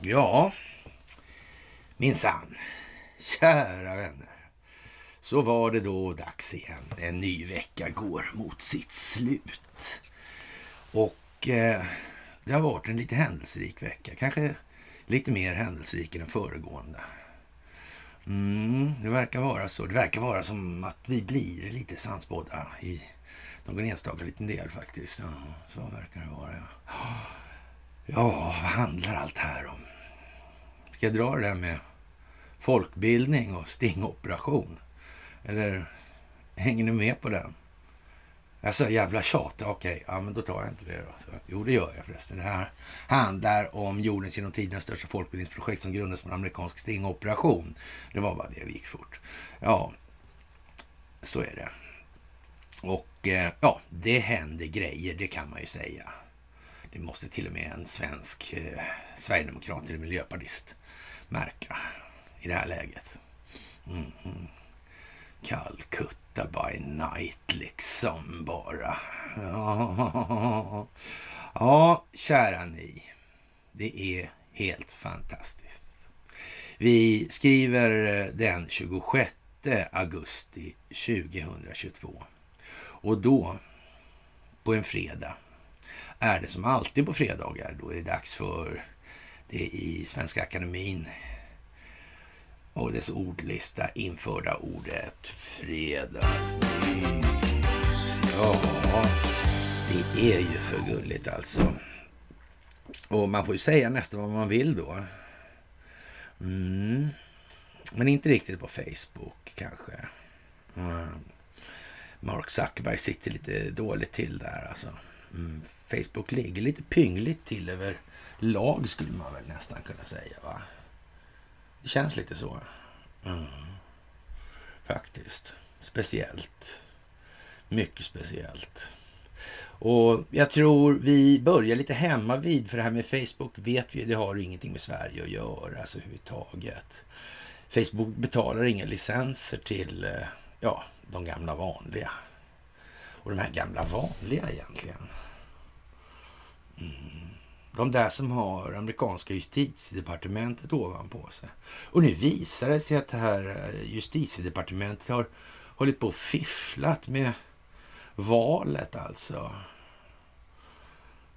Ja, minsann. Kära vänner. Så var det då dags igen. En ny vecka går mot sitt slut. Och eh, det har varit en lite händelserik vecka. Kanske lite mer händelserik än den föregående. Mm, det verkar vara så. Det verkar vara som att vi blir lite sannspådda i någon enstaka liten del faktiskt. Ja, så verkar det vara. Ja. ja, vad handlar allt här om? Ska jag dra det där med folkbildning och stingoperation? Eller hänger ni med på den? Alltså jävla tjat, okej, ja men då tar jag inte det då. Så, jo, det gör jag förresten. Det här handlar om jordens genom tiden största folkbildningsprojekt som grundades på en amerikansk stingoperation. Det var bara det, det gick fort. Ja, så är det. Och eh, ja, det händer grejer, det kan man ju säga. Det måste till och med en svensk eh, sverigedemokrat eller miljöpartist märka i det här läget. Mm, mm. Calcutta by night liksom bara. Ja, ja, kära ni. Det är helt fantastiskt. Vi skriver eh, den 26 augusti 2022. Och då, på en fredag, är det som alltid på fredagar. Då är det dags för det i Svenska Akademin och dess ordlista införda ordet fredagsmys. Ja, det är ju för gulligt alltså. Och man får ju säga nästan vad man vill då. Mm. Men inte riktigt på Facebook kanske. Mm. Mark Zuckerberg sitter lite dåligt till där alltså. Mm. Facebook ligger lite pyngligt till över lag skulle man väl nästan kunna säga va. Det känns lite så. Mm. Faktiskt. Speciellt. Mycket speciellt. Och jag tror vi börjar lite hemma vid för det här med Facebook vet vi, det har ingenting med Sverige att göra alltså överhuvudtaget. Facebook betalar inga licenser till eh, ja, de gamla vanliga. Och de här gamla vanliga egentligen. Mm. De där som har amerikanska justitiedepartementet ovanpå sig. Och nu visar det sig att det här eh, justitiedepartementet har hållit på och fifflat med valet alltså.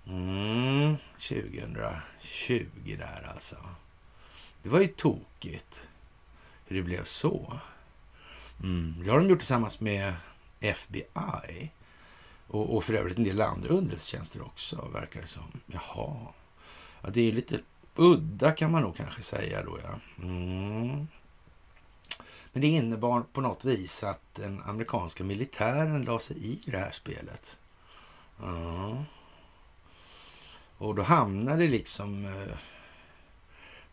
Mm, 2020 där alltså. Det var ju tokigt hur det blev så. Mm, det har de gjort tillsammans med FBI. Och, och för övrigt en del andra underrättelsetjänster också, verkar det som. Jaha. Ja, det är lite udda kan man nog kanske säga då, ja. Mm. Men det innebar på något vis att den amerikanska militären la sig i det här spelet. Ja. Och då hamnade liksom eh,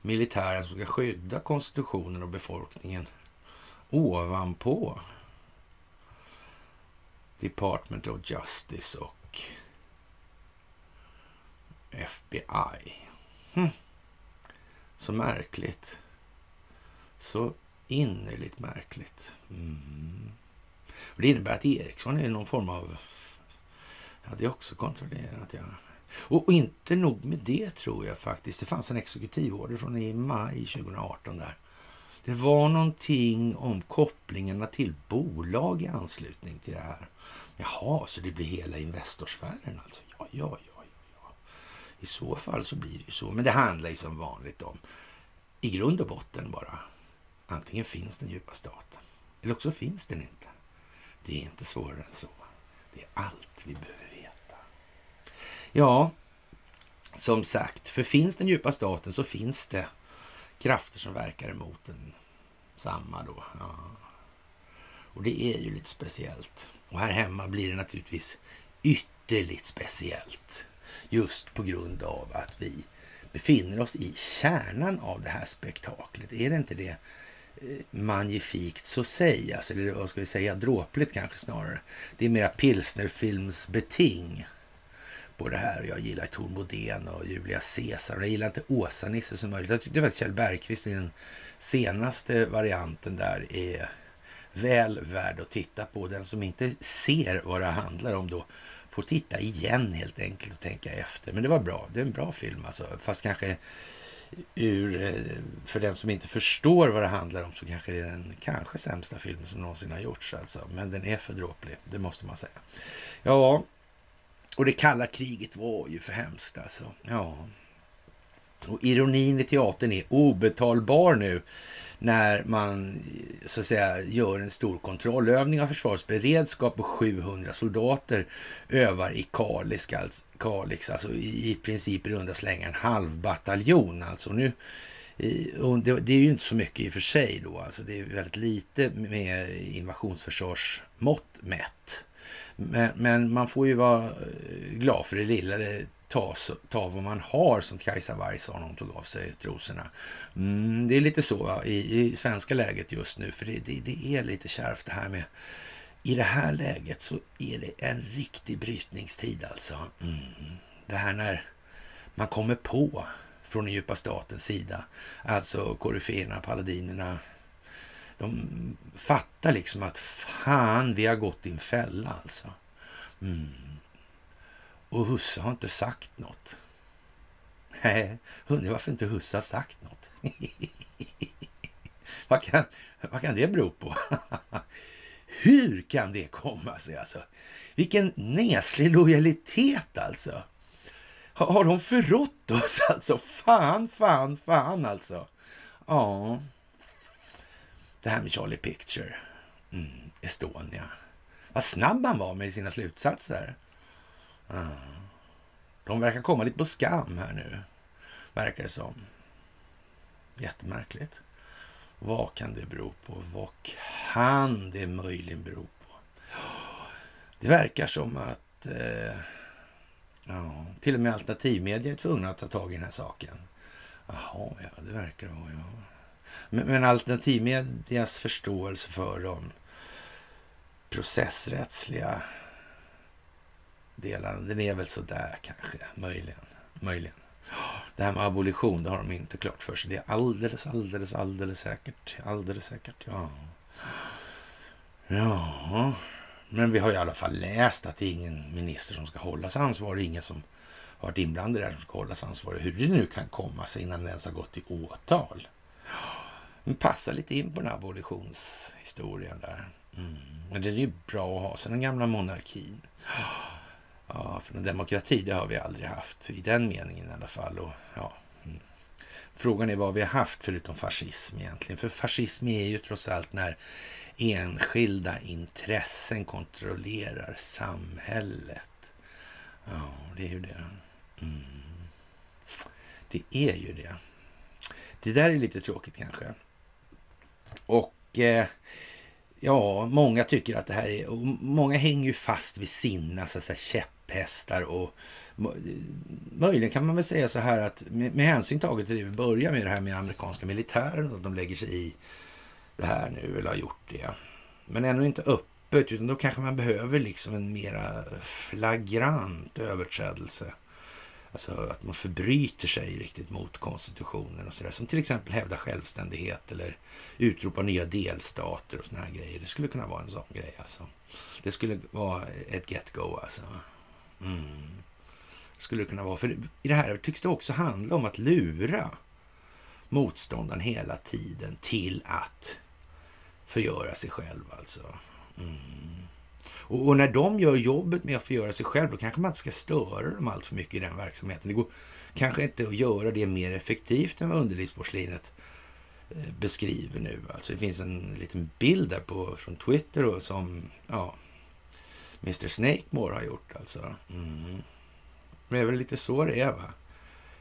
militären som ska skydda konstitutionen och befolkningen ovanpå Department of Justice och FBI. Hm. Så märkligt. Så innerligt märkligt. Mm. Det innebär att Ericsson är någon form av... Ja, det är också kontrollerat. Ja. Och, och, inte nog med det tror jag faktiskt. Det fanns en exekutivorder från i maj 2018 där. Det var någonting om kopplingarna till bolag i anslutning till det här. Jaha, så det blir hela Investorsfären alltså? Ja, ja, ja, ja. I så fall så blir det ju så. Men det handlar ju som vanligt om, i grund och botten bara, antingen finns den djupa staten eller också finns den inte. Det är inte svårare än så. Det är allt vi behöver veta. Ja, som sagt, för finns den djupa staten så finns det krafter som verkar emot den samma då. Ja. Och det är ju lite speciellt. Och här hemma blir det naturligtvis ytterligt speciellt. Just på grund av att vi befinner oss i kärnan av det här spektaklet. Är det inte det eh, magnifikt så säg, eller vad ska vi säga, dråpligt kanske snarare. Det är mera pilsnerfilmsbeting på det här. Jag gillar Tor Modén och Julia Caesar. Jag gillar inte Åsa-Nisse som möjligt. Jag tyckte att Kjell Bergqvist i den senaste varianten där är väl värd att titta på. Den som inte ser vad det handlar om då får titta igen helt enkelt och tänka efter. Men det var bra. Det är en bra film alltså. Fast kanske ur, eh, för den som inte förstår vad det handlar om så kanske det är den kanske sämsta filmen som någonsin har gjorts. Alltså. Men den är för dråplig, det måste man säga. Ja, och det kalla kriget var ju för hemskt alltså. Ja. Och ironin i teatern är obetalbar nu när man så att säga gör en stor kontrollövning av försvarets beredskap och 700 soldater övar i Kalix, alltså, Kalix, alltså i princip i runda slängar en halv bataljon. Alltså nu, det är ju inte så mycket i och för sig då, alltså det är väldigt lite med invasionsförsvarsmått mätt. Men, men, man får ju vara eh, glad för det lilla. Det ta, ta vad man har, som Kajsa Warg sa när hon tog av sig trosorna. Mm, det är lite så i, i svenska läget just nu, för det, det, det, är lite kärvt det här med... I det här läget så är det en riktig brytningstid alltså. Mm. Det här när man kommer på från den djupa statens sida, alltså koryféerna, paladinerna, de fattar liksom att fan, vi har gått i en fälla alltså. Mm. Och Husse har inte sagt något. Nej, undrar varför inte Husse har sagt något. vad, kan, vad kan det bero på? Hur kan det komma sig alltså? Vilken neslig lojalitet alltså. Har, har de förrått oss alltså? Fan, fan, fan alltså. Ja. Det här med Charlie Picture. Mm, Estonia. Vad snabb han var med sina slutsatser. De verkar komma lite på skam här nu, verkar det som. Jättemärkligt. Vad kan det bero på? Vad kan det möjligen bero på? Det verkar som att eh, ja, till och med alternativmedia är tvungna att ta tag i den här saken. Jaha, ja, det verkar det vara, ja. Men, alternativmedias förståelse för de processrättsliga delarna. Den är väl sådär kanske, möjligen. möjligen. Det här med abolition, det har de inte klart för sig. Det är alldeles, alldeles, alldeles säkert. Alldeles säkert, ja. Ja, men vi har i alla fall läst att det är ingen minister som ska hållas ansvarig. Ingen som har varit inblandad i det här som ska hållas ansvarig. Hur det nu kan komma sig innan det ens har gått i åtal. Den passar lite in på den här abolitionshistorien där. Mm. Men det är ju bra att ha sen den gamla monarkin. Ja, för en demokrati, det har vi aldrig haft i den meningen i alla fall. Och, ja, mm. Frågan är vad vi har haft förutom fascism egentligen. För fascism är ju trots allt när enskilda intressen kontrollerar samhället. Ja, det är ju det. Mm. Det är ju det. Det där är lite tråkigt kanske. Och eh, ja, många tycker att det här är... många hänger ju fast vid sina så att säga, käpphästar och möjligen kan man väl säga så här att med, med hänsyn taget till det vi börjar med det här med amerikanska militären och att de lägger sig i det här nu eller har gjort det. Men ännu inte öppet utan då kanske man behöver liksom en mera flagrant överträdelse. Alltså att man förbryter sig riktigt mot konstitutionen och sådär. Som till exempel hävda självständighet eller utropa nya delstater och sådana här grejer. Det skulle kunna vara en sån grej alltså. Det skulle vara ett get-go alltså. Mm. Skulle det kunna vara. För i det här tycks det också handla om att lura motståndaren hela tiden till att förgöra sig själv alltså. Mm. Och, och, när de gör jobbet med att förgöra sig själv, då kanske man inte ska störa dem allt för mycket i den verksamheten. Det går kanske inte att göra det mer effektivt än vad underlivsporslinet eh, beskriver nu. Alltså det finns en liten bild där på, från Twitter då, som ja, Mr Snakemore har gjort alltså. Mm. Det är väl lite så det är va?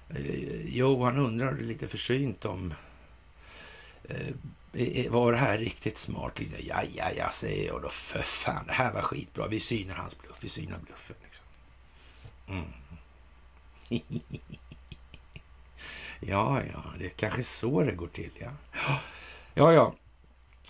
Eh, jo, han undrar lite försynt om eh, Eh, eh, var det här riktigt smart? Liksom, ja, ja, ja, säger jag då. För fan, det här var skitbra. Vi synar hans bluff. Vi synar bluffen. Liksom. Mm. ja, ja, det är kanske så det går till. Ja, ja. ja.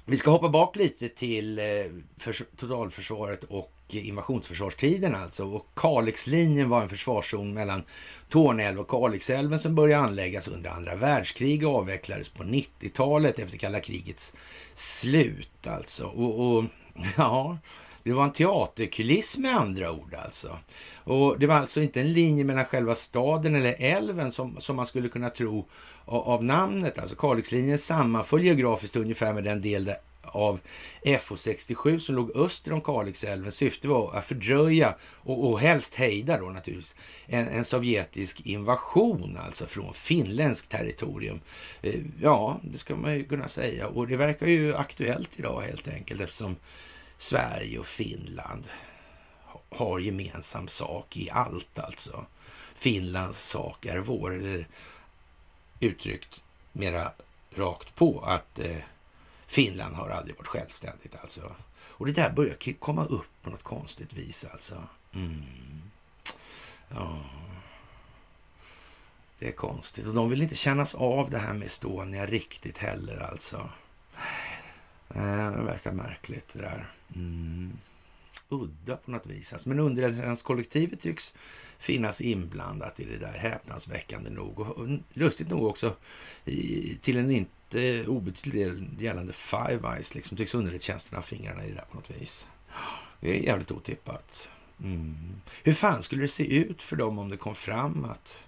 Vi ska hoppa bak lite till eh, totalförsvaret och invasionsförsvarstiden alltså. Och Kalixlinjen var en försvarszon mellan Tornälv och Kalixälven som började anläggas under andra världskriget och avvecklades på 90-talet efter kalla krigets slut alltså. Och, och ja, Det var en teaterkuliss med andra ord alltså. Och det var alltså inte en linje mellan själva staden eller älven som, som man skulle kunna tro av, av namnet. Alltså Kalixlinjen sammanföll geografiskt ungefär med den del där av FO67 som låg öster om Kalixälven. Syftet var att fördröja och, och helst hejda då naturligtvis en, en sovjetisk invasion alltså från finländskt territorium. Eh, ja, det ska man ju kunna säga och det verkar ju aktuellt idag helt enkelt eftersom Sverige och Finland har gemensam sak i allt alltså. Finlands sak är vår, eller uttryckt mera rakt på att eh, Finland har aldrig varit självständigt alltså. Och det där börjar komma upp på något konstigt vis alltså. Mm. Ja. Det är konstigt. Och de vill inte kännas av det här med Estonia riktigt heller alltså. Det verkar märkligt det där. Mm. Udda på något vis. Alltså, men underrättelsetjänstkollektivet tycks finnas inblandat i det där häpnadsväckande nog. Och lustigt nog också i, till en inte obetydlig del gällande Five Eyes. Liksom tycks underrättelsetjänsterna ha fingrarna i det där på något vis. Det är jävligt otippat. Mm. Hur fan skulle det se ut för dem om det kom fram att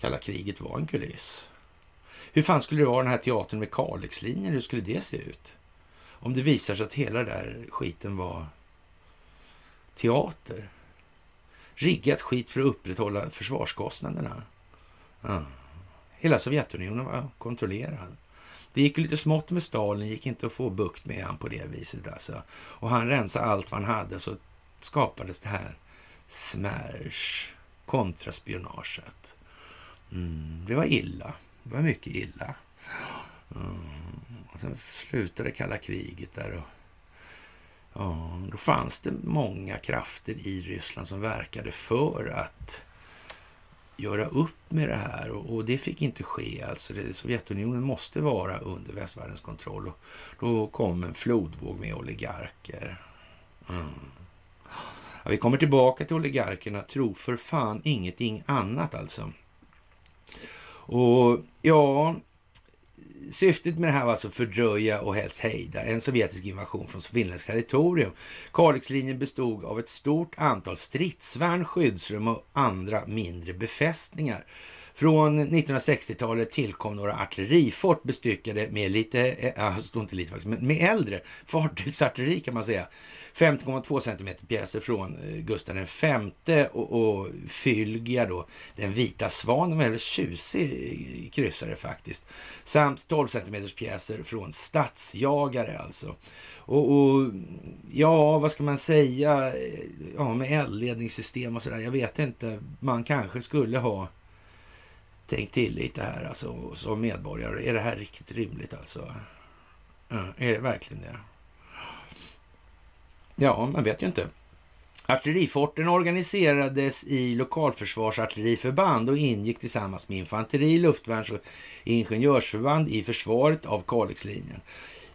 kalla kriget var en kuliss? Hur fan skulle det vara den här teatern med Kalixlinjen? Hur skulle det se ut? Om det visar sig att hela den där skiten var teater. Riggat skit för att upprätthålla försvarskostnaderna. Ja. Hela Sovjetunionen var kontrollerad. Det gick ju lite smått med Stalin, gick inte att få bukt med han på det viset alltså. Och han rensade allt vad han hade så skapades det här smärs kontraspionaget. Mm, det var illa. Det var mycket illa. Mm. Och sen slutade kalla kriget där. Och, ja, då fanns det många krafter i Ryssland som verkade för att göra upp med det här och, och det fick inte ske. Alltså det, Sovjetunionen måste vara under västvärldens kontroll. Och då kom en flodvåg med oligarker. Mm. Ja, vi kommer tillbaka till oligarkerna. Tro för fan ingenting annat alltså. Och ja, syftet med det här var alltså fördröja och helst hejda en sovjetisk invasion från finländskt territorium. Kalixlinjen bestod av ett stort antal stridsvärn, skyddsrum och andra mindre befästningar. Från 1960-talet tillkom några artillerifort bestyckade med lite, eh, alltså inte lite faktiskt, men med äldre fartygsartilleri kan man säga. 15,2 cm pjäser från eh, Gustav V och, och Fylgia då, den vita svanen, var väldigt tjusig eh, kryssare faktiskt. Samt 12 cm pjäser från stadsjagare alltså. Och, och, ja, vad ska man säga, ja, med eldledningssystem och sådär, jag vet inte, man kanske skulle ha Tänk till lite här alltså som medborgare. Är det här riktigt rimligt alltså? Ja, är det verkligen det? Ja, man vet ju inte. Artilleriforten organiserades i lokalförsvarsartilleriförband och ingick tillsammans med infanteri, luftvärns och ingenjörsförband i försvaret av Kalixlinjen.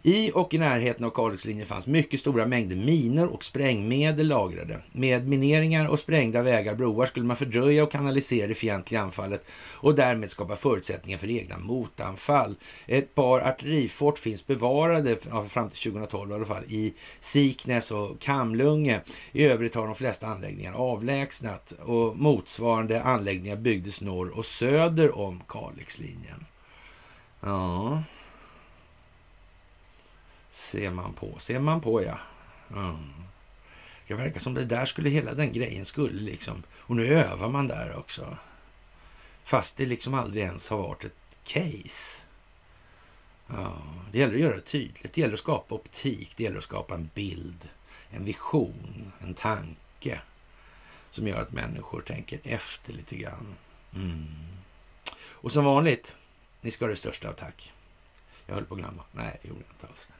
I och i närheten av Kalixlinjen fanns mycket stora mängder minor och sprängmedel lagrade. Med mineringar och sprängda vägar broar skulle man fördröja och kanalisera det fientliga anfallet och därmed skapa förutsättningar för egna motanfall. Ett par artillerifort finns bevarade fram till 2012 i alla fall i Siknäs och Kamlunge. I övrigt har de flesta anläggningar avlägsnat och motsvarande anläggningar byggdes norr och söder om Kalixlinjen. Ja, Ser man på, ser man på ja. Mm. Det verkar som det där skulle, hela den grejen skulle liksom. Och nu övar man där också. Fast det liksom aldrig ens har varit ett case. Ja, det gäller att göra det tydligt. Det gäller att skapa optik. Det gäller att skapa en bild, en vision, en tanke som gör att människor tänker efter lite grann. Mm. Och som vanligt, ni ska ha det största av tack. Jag höll på att glömma. Nej, det gjorde jag inte alls.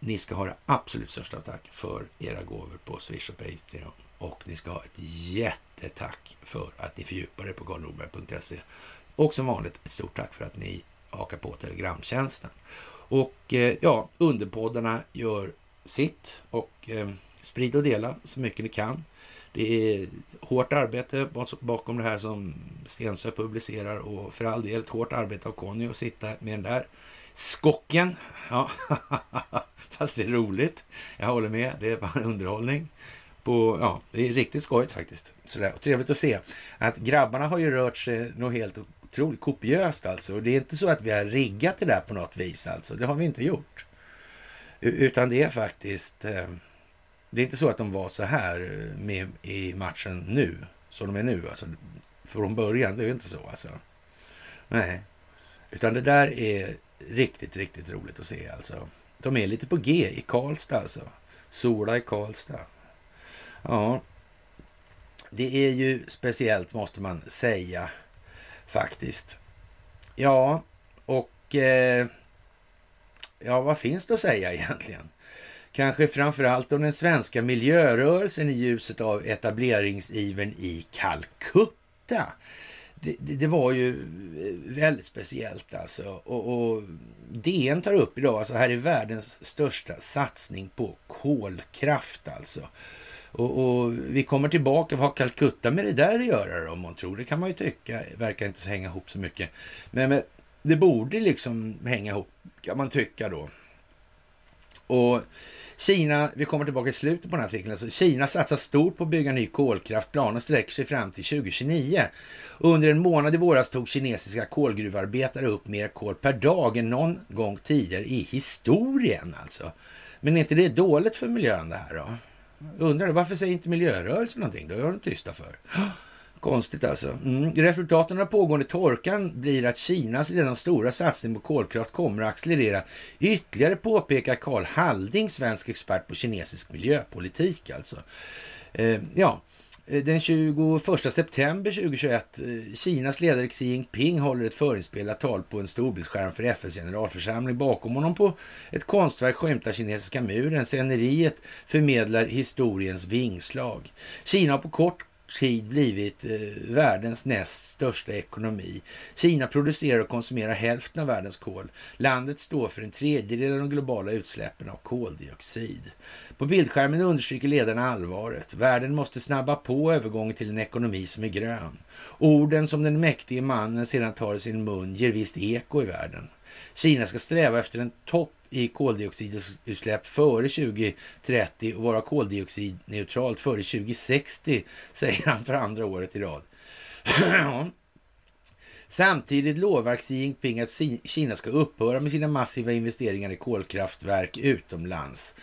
Ni ska ha det absolut största tack för era gåvor på Swish och Patreon. Och ni ska ha ett jättetack för att ni fördjupar er på karlnorberg.se. Och som vanligt ett stort tack för att ni hakar på Telegramtjänsten. Och eh, ja, underpoddarna gör sitt och eh, sprid och dela så mycket ni kan. Det är hårt arbete bakom det här som Stensö publicerar och för all del ett hårt arbete av Conny att sitta med den där Skocken, ja, fast det är roligt. Jag håller med, det är bara underhållning. På, ja, det är riktigt skojigt faktiskt. Sådär. Och trevligt att se att grabbarna har ju rört sig något helt otroligt kopiöst alltså. Och det är inte så att vi har riggat det där på något vis alltså. Det har vi inte gjort. Utan det är faktiskt... Eh, det är inte så att de var så här eh, med i matchen nu, som de är nu. Alltså, från början, det är ju inte så alltså. Nej, utan det där är riktigt, riktigt roligt att se alltså. De är lite på G i Karlstad alltså. Sola i Karlstad. Ja, det är ju speciellt måste man säga faktiskt. Ja, och eh, ja, vad finns det att säga egentligen? Kanske framför allt om den svenska miljörörelsen i ljuset av etableringsivern i Calcutta. Det, det, var ju eh, väldigt speciellt alltså. Och, och DN tar upp idag, alltså här är världens största satsning på kolkraft alltså. Och, och, vi kommer tillbaka, vad har Calcutta med det där att göra då, om man tror? Det kan man ju tycka, verkar inte så hänga ihop så mycket. Men, men det borde liksom hänga ihop, kan man tycka då. Och Kina, vi kommer tillbaka i slutet på den här artikeln, alltså Kina satsar stort på att bygga ny kolkraft. Planen sträcker sig fram till 2029. Under en månad i våras tog kinesiska kolgruvarbetare upp mer kol per dag än någon gång tidigare i historien alltså. Men är inte det dåligt för miljön det här då? Undrar varför säger inte miljörörelsen någonting? Det är de tysta för. Konstigt alltså. Mm. Resultaten av pågående torkan blir att Kinas redan stora satsning på kolkraft kommer att accelerera ytterligare, påpekar Karl Halding, svensk expert på kinesisk miljöpolitik alltså. Eh, ja, eh, den 21 september 2021, eh, Kinas ledare Xi Jinping håller ett förinspelat tal på en storbildsskärm för FNs generalförsamling. Bakom honom på ett konstverk skymtar kinesiska muren. Sceneriet förmedlar historiens vingslag. Kina har på kort tid blivit eh, världens näst största ekonomi. Kina producerar och konsumerar hälften av världens kol. Landet står för en tredjedel av de globala utsläppen av koldioxid. På bildskärmen understryker ledarna allvaret. Världen måste snabba på övergången till en ekonomi som är grön. Orden som den mäktige mannen sedan tar i sin mun ger visst eko i världen. Kina ska sträva efter en topp i koldioxidutsläpp före 2030 och vara koldioxidneutralt före 2060, säger han för andra året i rad. Samtidigt lovar Xi Jinping att Kina ska upphöra med sina massiva investeringar i kolkraftverk utomlands.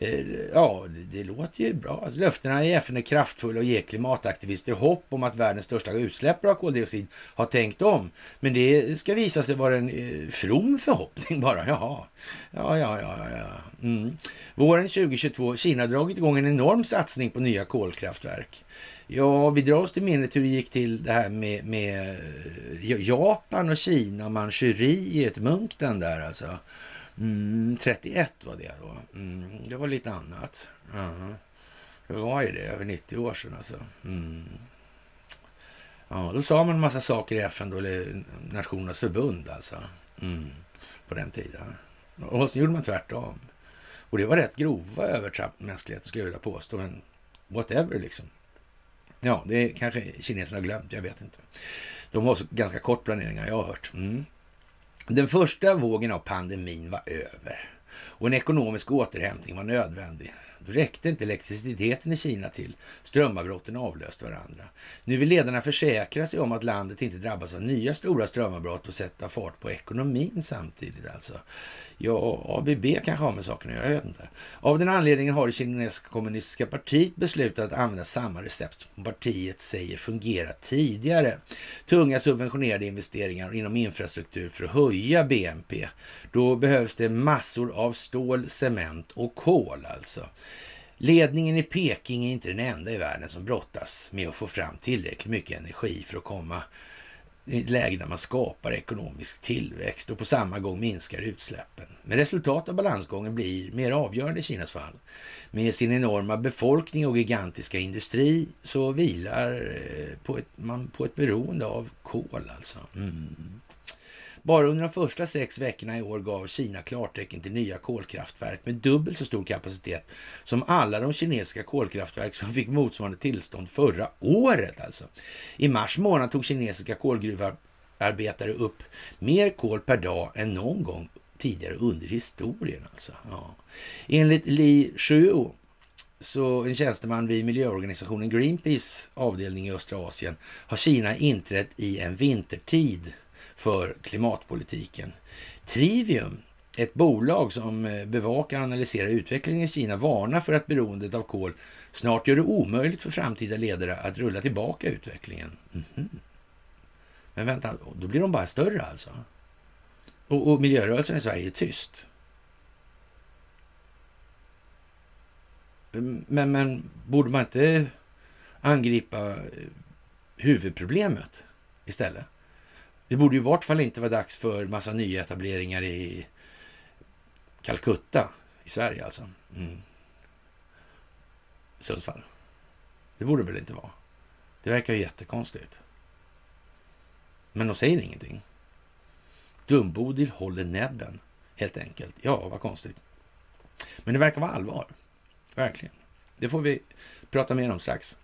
Eh, ja, det, det låter ju bra. Alltså, löftena i FN är kraftfulla och ger klimataktivister hopp om att världens största utsläppare av koldioxid har tänkt om. Men det ska visa sig vara en eh, from förhoppning bara. Jaha. Ja, ja, ja, ja. Mm. Våren 2022, Kina har dragit igång en enorm satsning på nya kolkraftverk. Ja, vi drar oss till minnet hur det gick till det här med, med eh, Japan och Kina, Manchuriet, Munkten där alltså. Mm, 31 var det då. Mm, det var lite annat. Uh-huh. Det var ju det, över 90 år sedan alltså. Mm. Ja, då sa man en massa saker i FN då, eller Nationernas förbund alltså. Mm. På den tiden. Och så gjorde man tvärtom. Och det var rätt grova övertramp mänskligheten skulle jag vilja påstå, men whatever liksom. Ja, det kanske kineserna har glömt, jag vet inte. De har så ganska kort planering, jag har hört. Mm. Den första vågen av pandemin var över och en ekonomisk återhämtning var nödvändig. Räckte inte elektriciteten i Kina till. Strömavbrotten avlöste varandra. Nu vill ledarna försäkra sig om att landet inte drabbas av nya stora strömavbrott och sätta fart på ekonomin samtidigt. Alltså. Ja, ABB kanske har med saken att göra, jag vet inte. Av den anledningen har det kinesiska kommunistiska partiet beslutat att använda samma recept som partiet säger fungerat tidigare. Tunga subventionerade investeringar inom infrastruktur för att höja BNP. Då behövs det massor av stål, cement och kol alltså. Ledningen i Peking är inte den enda i världen som brottas med att få fram tillräckligt mycket energi för att komma i ett läge där man skapar ekonomisk tillväxt och på samma gång minskar utsläppen. Men resultatet av balansgången blir mer avgörande i Kinas fall. Med sin enorma befolkning och gigantiska industri så vilar eh, på ett, man på ett beroende av kol alltså. Mm. Bara under de första sex veckorna i år gav Kina klartecken till nya kolkraftverk med dubbelt så stor kapacitet som alla de kinesiska kolkraftverk som fick motsvarande tillstånd förra året. Alltså. I mars månad tog kinesiska kolgruvarbetare upp mer kol per dag än någon gång tidigare under historien. Alltså. Ja. Enligt Li Shuo, så en tjänsteman vid miljöorganisationen Greenpeace avdelning i östra Asien, har Kina inträtt i en vintertid för klimatpolitiken. Trivium, ett bolag som eh, bevakar och analyserar utvecklingen i Kina, varnar för att beroendet av kol snart gör det omöjligt för framtida ledare att rulla tillbaka utvecklingen. Mm -hmm. Men vänta, då blir de bara större alltså? Och, och miljörörelsen i Sverige är tyst. Mm, men, men borde man inte angripa eh, huvudproblemet istället? Det borde ju i vart fall inte vara dags för massa nyetableringar i Calcutta i Sverige alltså. Mm. Sundsvall. Det borde det väl inte vara. Det verkar ju jättekonstigt. Men de säger ingenting. Dumbodil håller näbben, helt enkelt. Ja, vad konstigt. Men det verkar vara allvar. Verkligen. Det får vi prata mer om strax.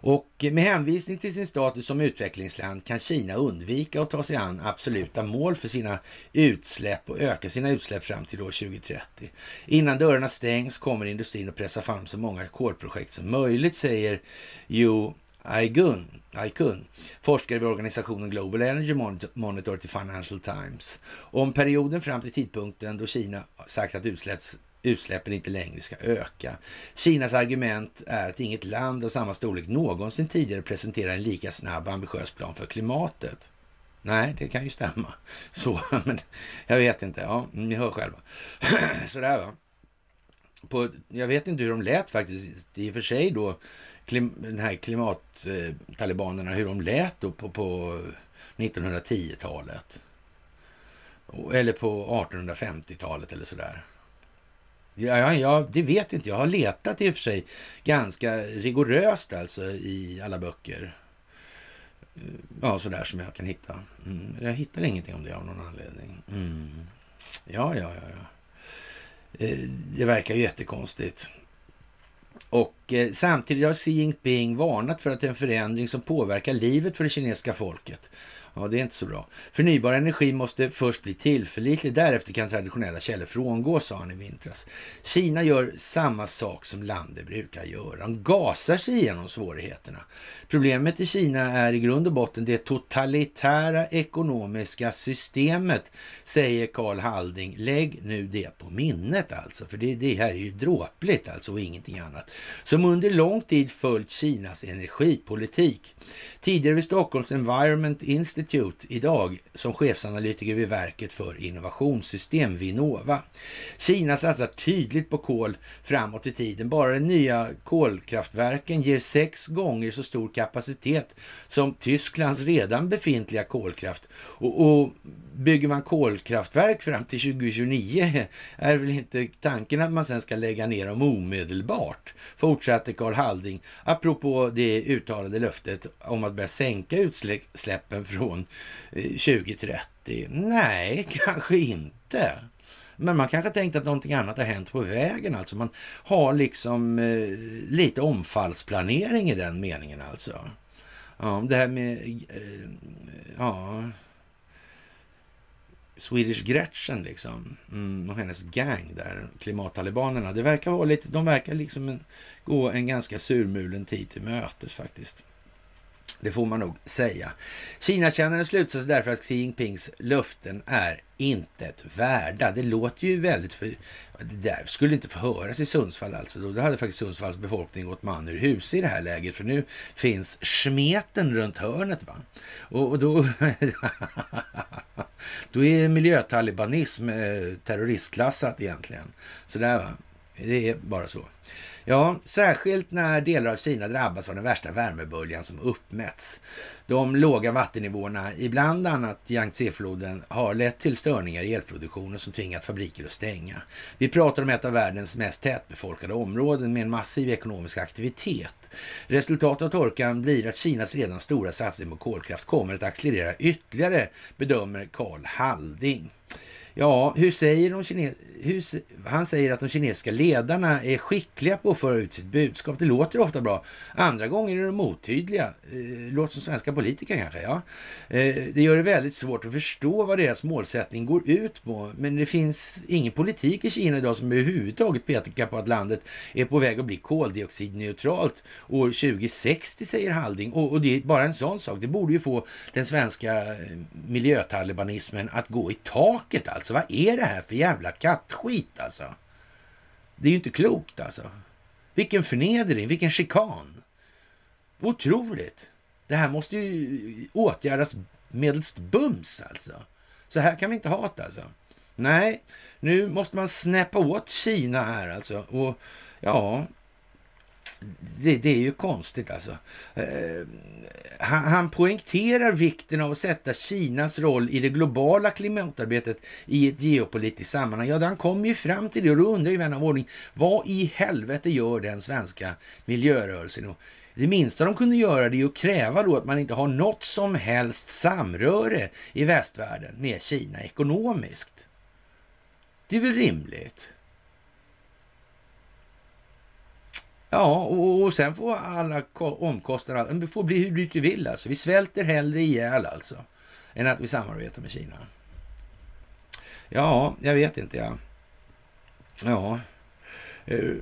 Och med hänvisning till sin status som utvecklingsland kan Kina undvika att ta sig an absoluta mål för sina utsläpp och öka sina utsläpp fram till år 2030. Innan dörrarna stängs kommer industrin att pressa fram så många kolprojekt som möjligt, säger Yu Aikun, Aikun, forskare vid organisationen Global Energy Monitor till Financial Times. Om perioden fram till tidpunkten då Kina sagt att utsläpp, utsläppen inte längre ska öka. Kinas argument är att inget land av samma storlek någonsin tidigare presenterar en lika snabb och ambitiös plan för klimatet. Nej, det kan ju stämma. Så, men jag vet inte. Ja, mm, ni hör själva. Sådär va. På, jag vet inte hur de lät faktiskt i och för sig då klim, den här klimattalibanerna, eh, hur de lät då på, på 1910-talet. Eller på 1850-talet eller sådär. Ja, ja, det vet inte. Jag har letat i och för sig ganska rigoröst alltså i alla böcker. Eh, ja, sådär som jag kan hitta. Mm. Jag hittar ingenting om det av någon anledning. Mm. Ja, ja, ja, ja. Eh, det verkar ju jättekonstigt. Och eh, samtidigt har Xi Jinping varnat för att en förändring som påverkar livet för det kinesiska folket Ja, det är inte så bra. Förnybar energi måste först bli tillförlitlig, därefter kan traditionella källor frångås, sa han i vintras. Kina gör samma sak som landet brukar göra. De gasar sig igenom svårigheterna. Problemet i Kina är i grund och botten det totalitära ekonomiska systemet, säger Karl Halding. Lägg nu det på minnet alltså, för det, det här är ju dråpligt alltså och ingenting annat. Som under lång tid följt Kinas energipolitik. Tidigare vid Stockholms Environment Institute idag som chefsanalytiker vid Verket för innovationssystem, Vinnova. Kina satsar tydligt på kol framåt i tiden. Bara de nya kolkraftverken ger sex gånger så stor kapacitet som Tysklands redan befintliga kolkraft. Och, och bygger man kolkraftverk fram till 2029 är väl inte tanken att man sen ska lägga ner dem omedelbart, fortsatte Karl Halding apropå det uttalade löftet om att börja sänka utsläppen från eh, 2030. Nej, kanske inte. Men man kanske tänkt att någonting annat har hänt på vägen. Alltså man har liksom eh, lite omfallsplanering i den meningen alltså. Ja, det här med... Eh, ja Swedish Gretchen liksom. Mm, och hennes gang där, klimattalibanerna. Det verkar vara lite, de verkar liksom en, gå en ganska surmulen tid till mötes faktiskt. Det får man nog säga. Kina känner en slutsats därför att Xi Jinpings löften är intet värda. Det låter ju väldigt för... Det där skulle inte få höras i Sundsvall alltså. Då hade faktiskt Sundsvalls befolkning gått man ur hus i det här läget. För nu finns smeten runt hörnet. va. Och, och då... då är miljötalibanism eh, terroristklassat egentligen. Sådär va. Det är bara så. Ja, särskilt när delar av Kina drabbas av den värsta värmeböljan som uppmätts. De låga vattennivåerna i bland annat Yangtze-floden har lett till störningar i elproduktionen som tvingat fabriker att stänga. Vi pratar om ett av världens mest tätbefolkade områden med en massiv ekonomisk aktivitet. Resultatet av torkan blir att Kinas redan stora satsning på kolkraft kommer att accelerera ytterligare, bedömer Karl Halding. Ja, hur säger de kines hur, han säger att de kinesiska ledarna är skickliga på att föra ut sitt budskap. Det låter ofta bra. Andra gånger är de otydliga. Eh, låter som svenska politiker kanske. Ja. Eh, det gör det väldigt svårt att förstå vad deras målsättning går ut på. Men det finns ingen politik i Kina idag som överhuvudtaget pekar på att landet är på väg att bli koldioxidneutralt år 2060, säger Halding. Och, och det är bara en sån sak. Det borde ju få den svenska eh, miljötalibanismen att gå i taket alltså. Alltså, vad är det här för jävla kattskit? alltså. Det är ju inte klokt alltså. Vilken förnedring, vilken chikan. Otroligt. Det här måste ju åtgärdas medelst bums alltså. Så här kan vi inte ha det alltså. Nej, nu måste man snäppa åt Kina här alltså. Och ja, det, det, är ju konstigt alltså. Eh, han, han poängterar vikten av att sätta Kinas roll i det globala klimatarbetet i ett geopolitiskt sammanhang. Ja, han kommer ju fram till det och då undrar ju vän av ordning, vad i helvete gör den svenska miljörörelsen? Det minsta de kunde göra det är att kräva då att man inte har något som helst samröre i västvärlden med Kina ekonomiskt. Det är väl rimligt? Ja, och, och sen får alla omkostnader, det får bli hur dyrt du vill alltså. Vi svälter hellre ihjäl alltså, än att vi samarbetar med Kina. Ja, jag vet inte jag. Ja. Eh,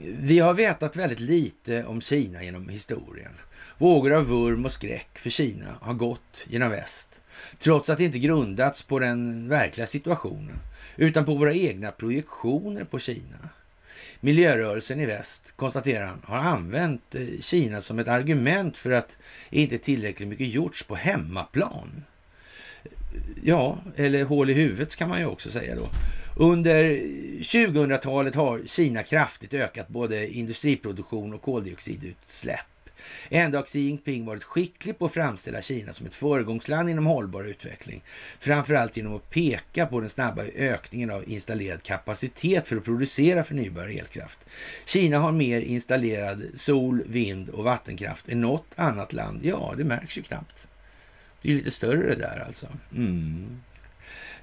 vi har vetat väldigt lite om Kina genom historien. Vågor av vurm och skräck för Kina har gått genom väst. Trots att det inte grundats på den verkliga situationen, utan på våra egna projektioner på Kina. Miljörörelsen i väst, konstaterar han, har använt eh, Kina som ett argument för att inte tillräckligt mycket gjorts på hemmaplan. Ja, eller hål i huvudet kan man ju också säga då. Under 2000-talet har Kina kraftigt ökat både industriproduktion och koldioxidutsläpp. Ändå har Xi Jinping varit skicklig på att framställa Kina som ett föregångsland inom hållbar utveckling. Framförallt genom att peka på den snabba ökningen av installerad kapacitet för att producera förnybar elkraft. Kina har mer installerad sol, vind och vattenkraft än något annat land. Ja, det märks ju knappt. Det är lite större det där alltså. Mm.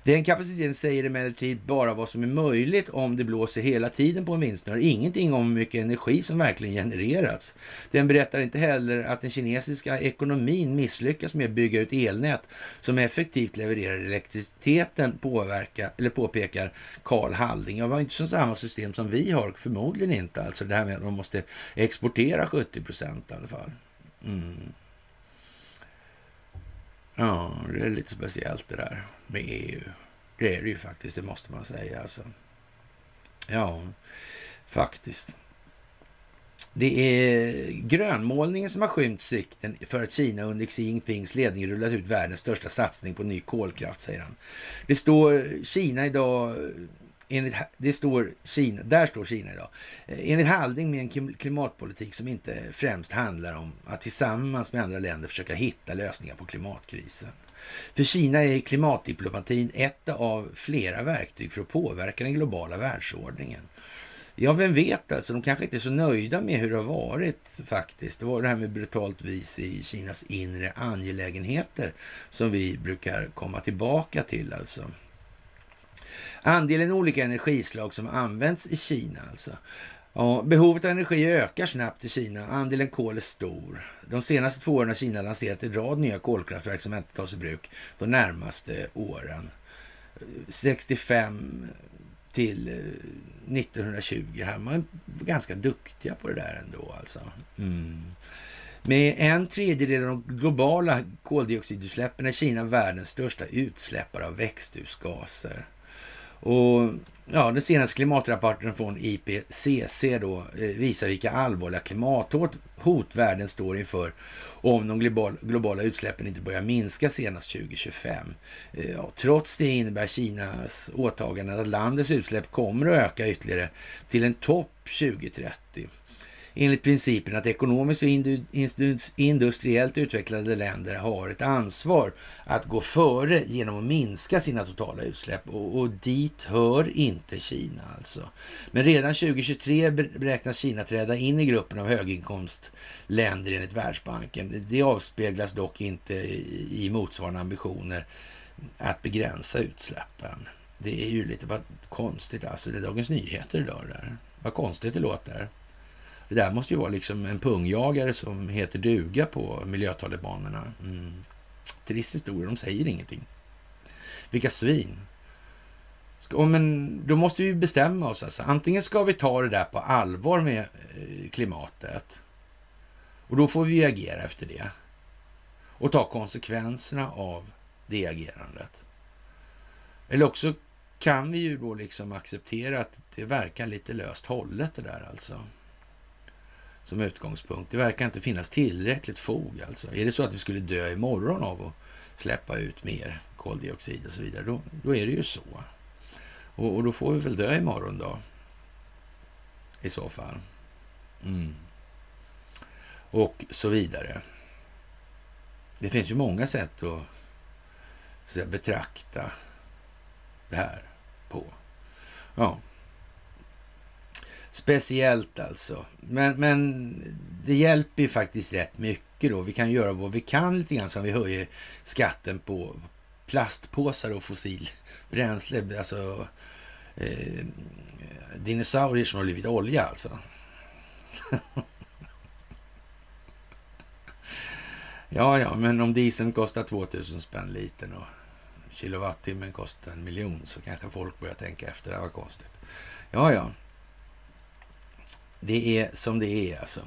Den kapaciteten säger emellertid bara vad som är möjligt om det blåser hela tiden på en vindsnurra. Ingenting om hur mycket energi som verkligen genererats. Den berättar inte heller att den kinesiska ekonomin misslyckas med att bygga ut elnät som effektivt levererar elektriciteten, påverkar, eller påpekar Karl Halding. Jag var inte så samma system som vi har, förmodligen inte. Alltså det här med att man måste exportera 70 procent i alla fall. Mm. Ja, det är lite speciellt det där med EU. Det är det ju faktiskt, det måste man säga. Alltså. Ja, faktiskt. Det är grönmålningen som har skymt sikten för att Kina under Xi Jinpings ledning rullat ut världens största satsning på ny kolkraft, säger han. Det står Kina idag enligt, det står Kina, där står Kina idag. Eh, enligt Halding med en klimatpolitik som inte främst handlar om att tillsammans med andra länder försöka hitta lösningar på klimatkrisen. För Kina är klimatdiplomatin ett av flera verktyg för att påverka den globala världsordningen. Ja, vem vet alltså, de kanske inte är så nöjda med hur det har varit faktiskt. Det var det här med brutalt vis i Kinas inre angelägenheter som vi brukar komma tillbaka till alltså. Andelen olika energislag som används i Kina alltså. Ja, behovet av energi ökar snabbt i Kina. Andelen kol är stor. De senaste två åren har Kina lanserat en rad nya kolkraftverk som inte tas i bruk de närmaste åren. 65 till eh, 1920 här. Man är ganska duktiga på det där ändå alltså. Mm. Med en tredjedel av de globala koldioxidutsläppen är Kina världens största utsläppare av växthusgaser. Och ja, den senaste klimatrapporten från IPCC då eh, visar vilka allvarliga klimathot världen står inför om de globala, utsläppen inte börjar minska senast 2025. Eh, ja, trots det innebär Kinas åtagande att landets utsläpp kommer att öka ytterligare till en topp 2030 enligt principen att ekonomiskt och industriellt utvecklade länder har ett ansvar att gå före genom att minska sina totala utsläpp och, och dit hör inte Kina alltså. Men redan 2023 beräknas Kina träda in i gruppen av höginkomstländer enligt Världsbanken. Det avspeglas dock inte i motsvarande ambitioner att begränsa utsläppen. det är ju lite vad konstigt alltså. Det är Dagens Nyheter idag det där. Vad konstigt det låter. Det där måste ju vara liksom en pungjagare som heter duga på miljötalibanerna. Mm. Trist historia, de säger ingenting. Vilka svin. Ska, men då måste vi bestämma oss. Alltså. Antingen ska vi ta det där på allvar med eh, klimatet. Och då får vi agera efter det. Och ta konsekvenserna av det agerandet. Eller också kan vi ju då liksom acceptera att det verkar lite löst hållet det där alltså. Som utgångspunkt. Det verkar inte finnas tillräckligt fog alltså. Är det så att vi skulle dö imorgon av att släppa ut mer koldioxid och så vidare, då, då är det ju så. Och, och, då får vi väl dö imorgon då. I så fall. Mm. Och så vidare. Det finns ju många sätt att, att säga, betrakta det här på. Ja. Speciellt alltså. Men, men det hjälper ju faktiskt rätt mycket då. Vi kan göra vad vi kan lite grann som vi höjer skatten på plastpåsar och fossilbränsle. Alltså eh, dinosaurier som har blivit olja alltså. ja, ja, men om dieseln kostar 2000 spänn litern och kilowattimmen kostar en miljon så kanske folk börjar tänka efter. Det var konstigt. Ja, ja. Det är som det är alltså.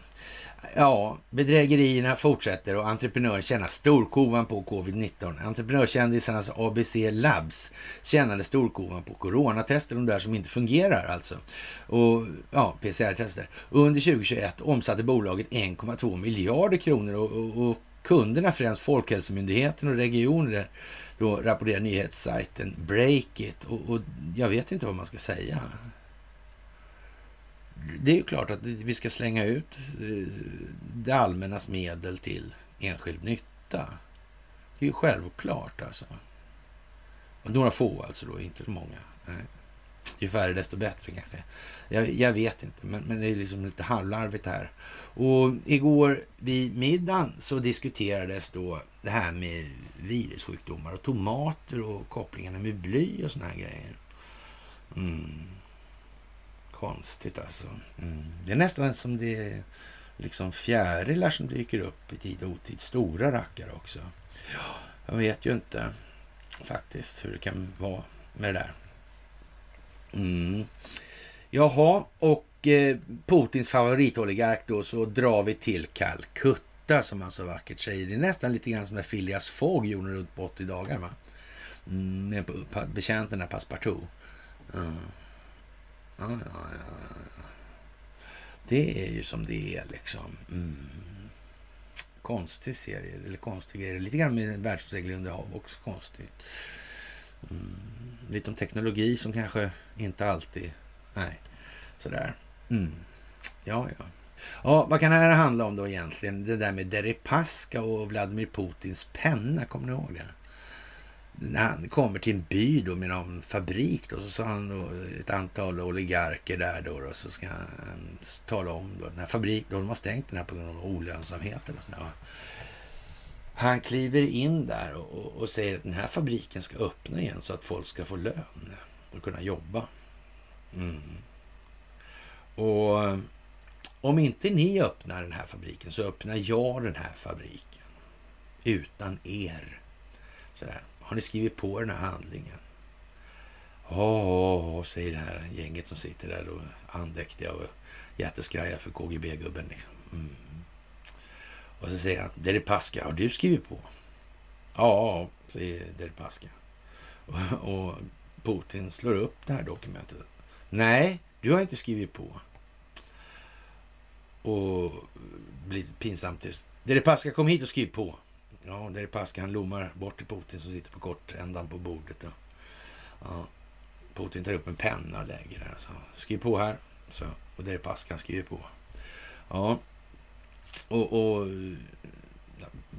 Ja, bedrägerierna fortsätter och entreprenören tjänar storkovan på covid-19. Entreprenörskändisarnas ABC Labs tjänade storkovan på coronatester, de där som inte fungerar alltså. Och ja, PCR-tester. Under 2021 omsatte bolaget 1,2 miljarder kronor och, och, och kunderna, främst Folkhälsomyndigheten och regioner, då rapporterar nyhetssajten Breakit. Och, och jag vet inte vad man ska säga det är ju klart att vi ska slänga ut eh, det allmännas medel till enskild nytta. Det är ju självklart alltså. Några få alltså då, inte många. Nej. Ju färre desto bättre kanske. Jag, jag vet inte, men, men, det är liksom lite halvlarvigt här. Och igår vid middagen så diskuterades då det här med virussjukdomar och tomater och kopplingarna med bly och såna här grejer. Mm. Konstigt alltså. Mm. Det är nästan som det är liksom fjärilar som dyker upp i tid och otid. Stora rackare också. Jag vet ju inte faktiskt hur det kan vara med det där. Mm. Jaha, och eh, Putins favoritoligark då så drar vi till Calcutta som han så vackert säger. Det är nästan lite grann som när Phileas Fogg gjorde runt på 80 dagar va? Mm, betjänterna Passepartout. Mm. Ja, ja, ja. Det är ju som det är liksom. Mm. Konstig serie, eller konstig grej. Lite grann med världsseglare under hav också konstigt. Mm. Lite om teknologi som kanske inte alltid... Nej, sådär. Mm. Ja, ja. Ja, vad kan det här handla om då egentligen? Det där med Deripaska och Vladimir Putins penna, kommer ni ihåg det? När han kommer till en by då med någon fabrik då, så sa han då ett antal oligarker där då, och så ska han tala om då, den här fabriken, de har stängt den här på grund av olönsamheten och sådär. Han kliver in där och, och, säger att den här fabriken ska öppna igen så att folk ska få lön och kunna jobba. Mm. Och om inte ni öppnar den här fabriken så öppnar jag den här fabriken. Utan er. Sådär. Har ni skrivit på den här handlingen? Ja, säger det här gänget som sitter där och andäktiga och jätteskraja för KGB-gubben. Liksom. Mm. Och så säger han, Deripaska, har du skrivit på? Ja, säger Deripaska. Och, och Putin slår upp det här dokumentet. Nej, du har inte skrivit på. Och blir pinsamt tyst. Deripaska, kom hit och skriv på. Ja, Deripaska han lommar bort till Putin som sitter på kortändan på bordet. Och, ja, Putin tar upp en penna och lägger där. Så, skriv på här. Så, och Deripaska han skriver på. Ja, och, och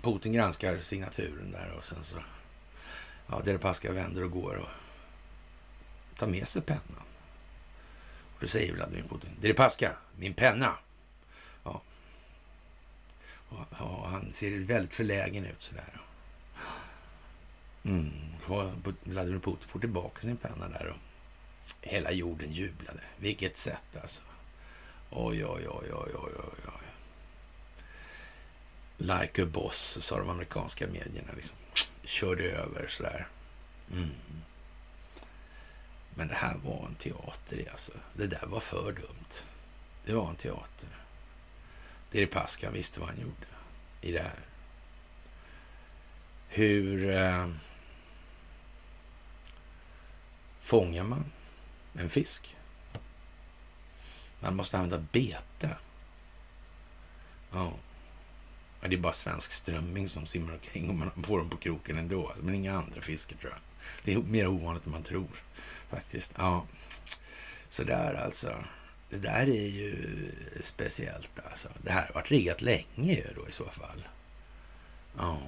Putin granskar signaturen där och sen så... Ja, Deripaska vänder och går och tar med sig pennan. Och då säger Vladimir Putin, Deripaska, min penna. Ja, han ser väldigt förlägen ut sådär. Mm. Vladimir Putin får tillbaka sin penna där och hela jorden jublade. Vilket sätt alltså. Oj, oj, oj, oj, oj, oj. oj. Like a boss, sa de amerikanska medierna. Liksom. Körde över sådär. Mm. Men det här var en teater alltså. Det där var för dumt. Det var en teater. Deripaska visste vad han gjorde i det här. Hur eh, fångar man en fisk? Man måste använda bete. Ja. Det är bara svensk strömming som simmar omkring och man får dem på kroken ändå. Alltså. Men inga andra fiskar tror jag. Det är mer ovanligt än man tror faktiskt. Ja, så där alltså. Det där är ju speciellt alltså. Det här har varit riggat länge ju då i så fall. Ja,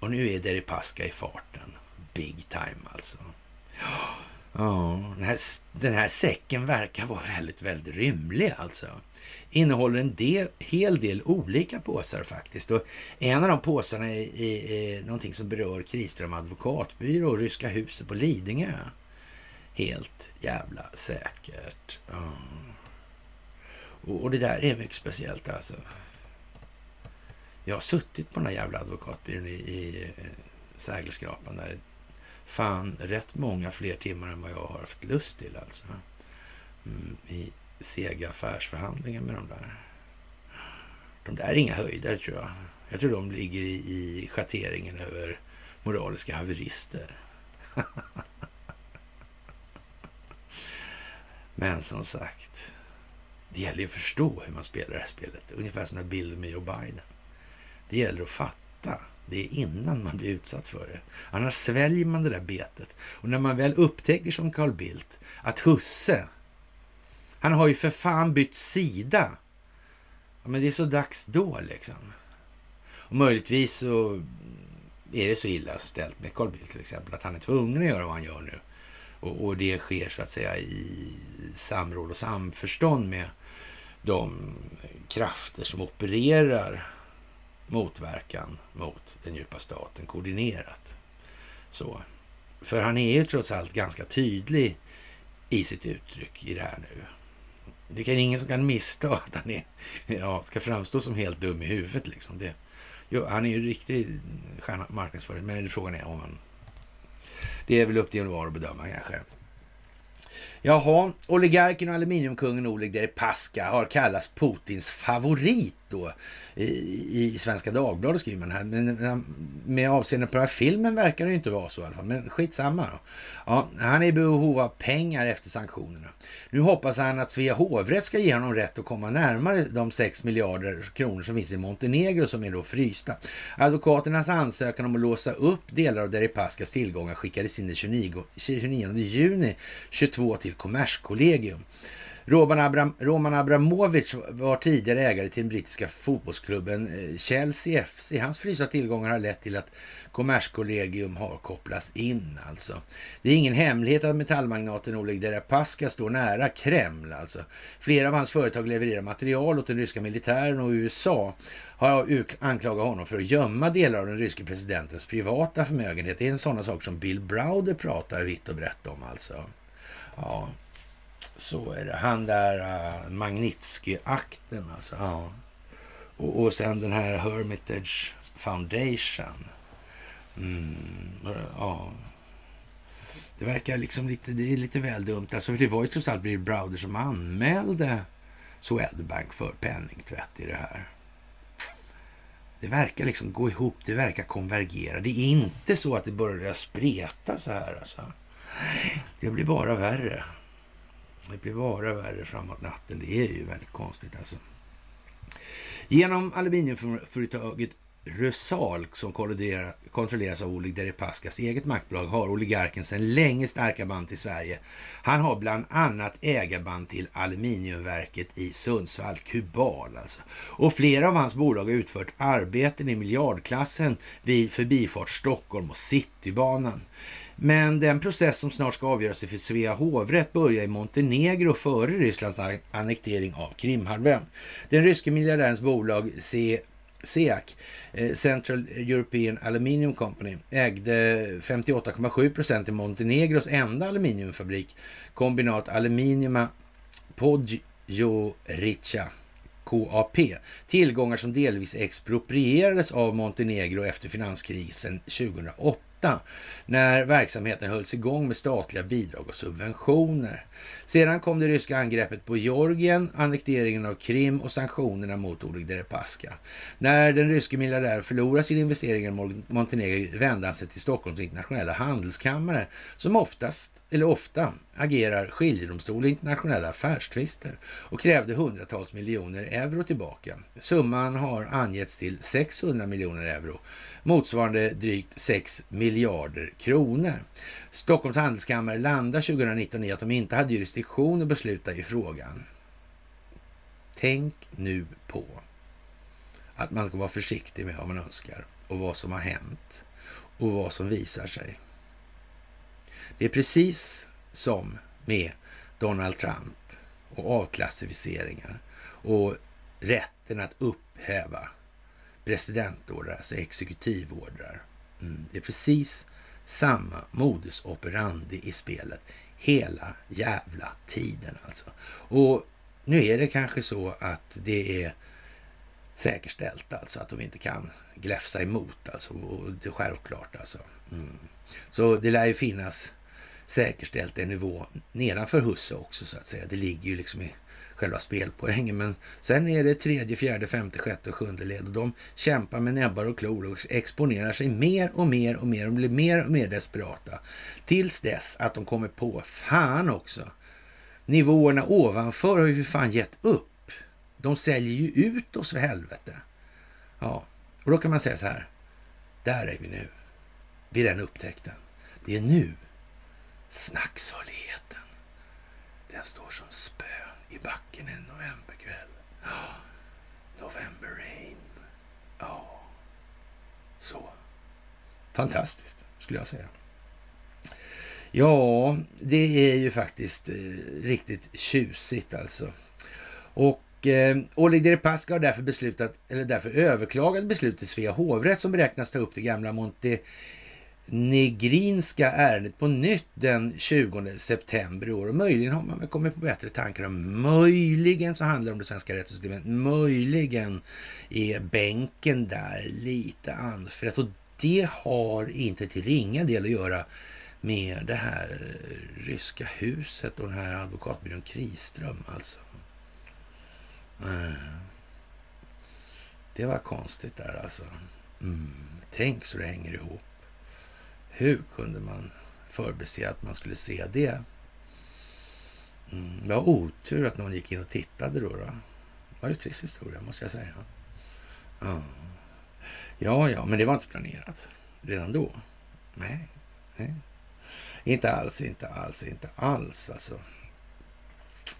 och nu är Deripaska i farten. Big time alltså. Ja, den här, den här säcken verkar vara väldigt, väldigt rymlig alltså. Innehåller en del, hel del olika påsar faktiskt. Och en av de påsarna är, är, är någonting som berör Kriström advokatbyrå och Ryska huset på Lidingö. Helt jävla säkert. Ja. Och, och, det där är mycket speciellt alltså. Jag har suttit på den här jävla advokatbyrån i, i eh, Sägelskrapan där fan rätt många fler timmar än vad jag har haft lust till alltså. Mm, I sega affärsförhandlingar med de där. De där är inga höjder tror jag. Jag tror de ligger i, i schatteringen över moraliska haverister. Men som sagt, det gäller ju att förstå hur man spelar det här spelet. Ungefär som den bilden med Joe Biden. Det gäller att fatta det är innan man blir utsatt för det. Annars sväljer man det där betet. Och när man väl upptäcker som Carl Bildt att husse, han har ju för fan bytt sida. Ja, men det är så dags då liksom. Och möjligtvis så är det så illa ställt med Carl Bildt till exempel att han är tvungen att göra vad han gör nu. Och, och det sker så att säga i samråd och samförstånd med de krafter som opererar motverkan mot den djupa staten koordinerat. Så. För han är ju trots allt ganska tydlig i sitt uttryck i det här nu. Det är ingen som kan missta att han är, ja, ska framstå som helt dum i huvudet. Liksom. Det, jo, han är ju riktig marknadsförare, men frågan är om han... Det är väl upp till var att bedöma kanske. Jaha, oligarken och aluminiumkungen Oleg Deripaska har kallats Putins favorit då i, i Svenska Dagbladet skriver man här. Men med avseende på den här filmen verkar det ju inte vara så i alla fall. Men skitsamma då. Ja, han är i behov av pengar efter sanktionerna. Nu hoppas han att Svea hovrätt ska ge honom rätt att komma närmare de 6 miljarder kronor som finns i Montenegro som är då frysta. Advokaternas ansökan om att låsa upp delar av Deripaskas tillgångar skickades in den 29, 29 juni 22 till Kommerskollegium. Roman, Abram, Roman Abramovic var tidigare ägare till den brittiska fotbollsklubben eh, Chelsea FC. Hans frysta tillgångar har lett till att Kommerskollegium har kopplats in alltså. Det är ingen hemlighet att metallmagnaten Oleg Deripaska står nära Kreml alltså. Flera av hans företag levererar material åt den ryska militären och USA har anklagat honom för att gömma delar av den ryske presidentens privata förmögenhet. Det är en sån sak som Bill Browder pratar vitt och brett om alltså. Ja, så är det. Han där uh, Magnitsky-akten alltså. Ja. Och, och sen den här Hermitage Foundation. Mm, ja. Det verkar liksom lite, det är lite väl dumt. Alltså, det var ju trots allt Bill Browder som anmälde Swedbank för penningtvätt i det här. Det verkar liksom gå ihop, det verkar konvergera. Det är inte så att det börjar spreta så här alltså. Det blir bara värre. Det blir bara värre framåt natten. Det är ju väldigt konstigt alltså. Genom aluminiumföretaget Rusal som kontrolleras av Oleg Deripaskas eget maktbolag har oligarken sedan länge starka band till Sverige. Han har bland annat ägarband till aluminiumverket i Sundsvall, Kubal alltså. Och flera av hans bolag har utfört arbeten i miljardklassen vid Förbifart Stockholm och Citybanan. Men den process som snart ska avgöras i Svea hovrätt börjar i Montenegro före Rysslands annektering av Krimhalvön. Den ryske miljardärens bolag C SEAC, eh, Central European Aluminium Company, ägde 58,7 procent i Montenegros enda aluminiumfabrik, kombinat Aluminiuma Podgorica KAP. Tillgångar som delvis exproprierades av Montenegro efter finanskrisen 2008 när verksamheten hölls igång med statliga bidrag och subventioner. Sedan kom det ryska angreppet på Georgien, annekteringen av Krim och sanktionerna mot Oleg Deripaska. När den ryske miljardären förlorade sin investering i Montenegro vände han sig till Stockholms internationella handelskammare som oftast, eller ofta, agerar skiljedomstol i internationella affärstvister och krävde hundratals miljoner euro tillbaka. Summan har angetts till 600 miljoner euro motsvarande drygt 6 miljarder kronor. Stockholms handelskammare landade 2019 i att de inte hade jurisdiktion att besluta i frågan. Tänk nu på att man ska vara försiktig med vad man önskar och vad som har hänt och vad som visar sig. Det är precis som med Donald Trump och avklassificeringar och rätten att upphäva presidentordrar, alltså exekutivordrar. Mm. Det är precis samma modus operandi i spelet hela jävla tiden alltså. Och nu är det kanske så att det är säkerställt alltså att de inte kan gläfsa emot alltså. Och det är självklart alltså. Mm. Så det lär ju finnas säkerställt en nivå nedanför husse också så att säga. Det ligger ju liksom i själva spelpoängen. Men sen är det tredje, fjärde, femte, sjätte och sjunde led och de kämpar med näbbar och klor och exponerar sig mer och mer och mer och blir mer och mer desperata. Tills dess att de kommer på, fan också, nivåerna ovanför har ju för fan gett upp. De säljer ju ut oss för helvete. Ja, och då kan man säga så här. Där är vi nu. Vid den upptäckten. Det är nu snacksaligheten. Den står som spö i backen en novemberkväll. Oh, November rain. Ja, så. Fantastiskt, skulle jag säga. Ja, det är ju faktiskt eh, riktigt tjusigt alltså. Och eh, Oleg Deripaska har därför beslutat, eller därför överklagat beslutet till Svea hovrätt som beräknas ta upp det gamla Monte Negrinska ärendet på nytt den 20 september i år. Och möjligen har man kommit på bättre tankar om möjligen så handlar det om det svenska rättssystemet. Möjligen är bänken där lite anfrätt och det har inte till ringa del att göra med det här ryska huset och den här advokatbyrån Kriström alltså. Eh. Det var konstigt där alltså. Mm. Tänk så det hänger ihop. Hur kunde man förbese att man skulle se det? Mm, det var otur att någon gick in och tittade då. då. Det var ju en trist historia, måste jag säga. Ja. ja, ja, men det var inte planerat redan då. Nej, nej. Inte alls, inte alls, inte alls alltså.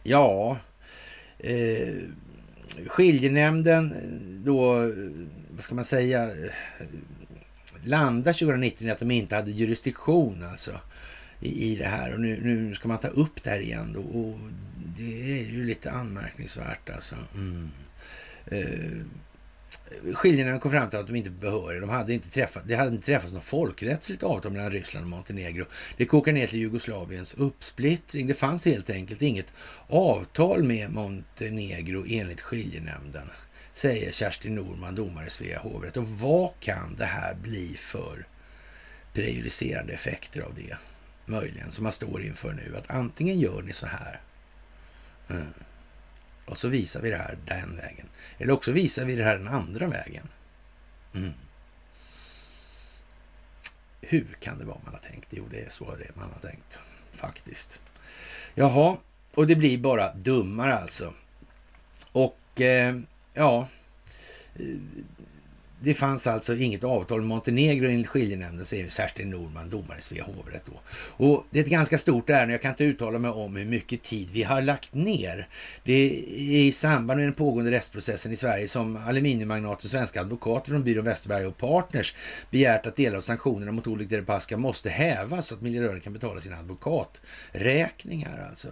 Ja, eh, skiljenämnden eh, då, eh, vad ska man säga, eh, landa 2019 i att de inte hade jurisdiktion alltså i, i det här. Och nu, nu ska man ta upp det här igen då. Och det är ju lite anmärkningsvärt alltså. Mm. Eh, Skiljedomstolen kom fram till att de inte behöver. De hade inte träffat, det hade inte träffats något folkrättsligt avtal mellan Ryssland och Montenegro. Det kokar ner till Jugoslaviens uppsplittring. Det fanns helt enkelt inget avtal med Montenegro enligt skiljenämnden säger Kerstin Norman, domare i Svea hovrätt. Och vad kan det här bli för prejudicerande effekter av det? Möjligen, som man står inför nu. Att antingen gör ni så här mm, och så visar vi det här den vägen. Eller också visar vi det här den andra vägen. Mm. Hur kan det vara man har tänkt? Jo, det är så det är man har tänkt faktiskt. Jaha, och det blir bara dummare alltså. Och eh, ja, det fanns alltså inget avtal med Montenegro enligt skiljenämnden, säger Kerstin Norman, domare i Svea hovrätt. Då. Och det är ett ganska stort ärende. Jag kan inte uttala mig om hur mycket tid vi har lagt ner. Det är i samband med den pågående rättsprocessen i Sverige som aluminiummagnaten svenska advokater från byrån Westerberg och Partners begärt att delar av sanktionerna mot Oleg Deripaska måste hävas så att miljörörelsen kan betala sina advokaträkningar. Alltså.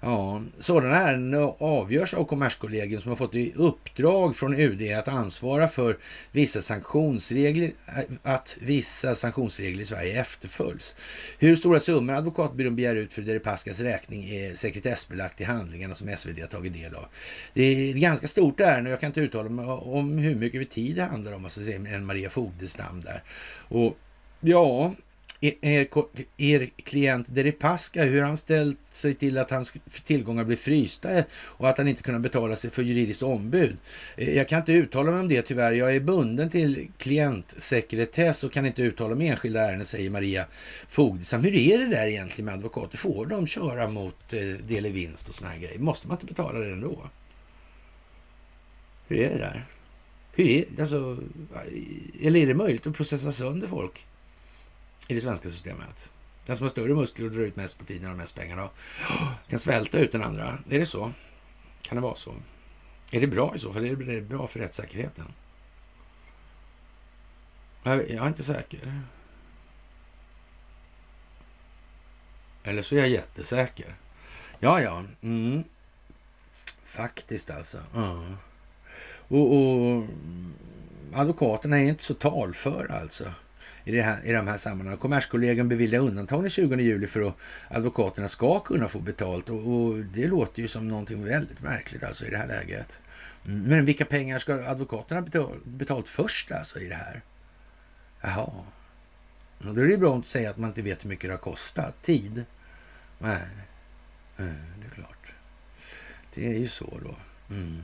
Ja, sådana ärenden avgörs av Kommerskollegium som har fått i uppdrag från UD att ansvara för vissa sanktionsregler, eh, att vissa sanktionsregler i Sverige efterföljs. Hur stora summor advokatbyrån begär ut för Deripaskas räkning är sekretessbelagt i handlingarna som SvD har tagit del av. Det är ett ganska stort ärende och jag kan inte uttala mig om hur mycket tid det handlar om, alltså en Maria Fogdestam där. Och ja, er, er klient Deripaska, hur han ställt sig till att hans tillgångar blir frysta och att han inte kunnat betala sig för juridiskt ombud. Eh, jag kan inte uttala mig om det tyvärr. Jag är bunden till klientsekretess och kan inte uttala mig enskilda ärenden, säger Maria Fogdesam. Hur är det där egentligen med advokater? Får de köra mot eh, del i vinst och såna här grejer? Måste man inte betala det ändå? Hur är det där? Hur är, alltså, eller är det möjligt att processa sönder folk i det svenska systemet. Den som har större muskler och drar ut mest på tiden och mest pengar kan svälta ut den andra. Är det så? Kan det vara så? Är det bra i så fall? Är det bra för rättssäkerheten? Jag är inte säker. Eller så är jag jättesäker. Ja, ja. Mm. Faktiskt alltså. Mm. Och, och advokaterna är inte så talföra alltså i, det här, i de här sammanhangen. Kommerskollegium beviljade undantag den 20 juli för att advokaterna ska kunna få betalt och, och, det låter ju som någonting väldigt märkligt alltså i det här läget. Men vilka pengar ska advokaterna betala, betalt först alltså i det här? Jaha. Då är det bra att säga att man inte vet hur mycket det har kostat. Tid? Nej, Nej det är klart. Det är ju så då. Mm.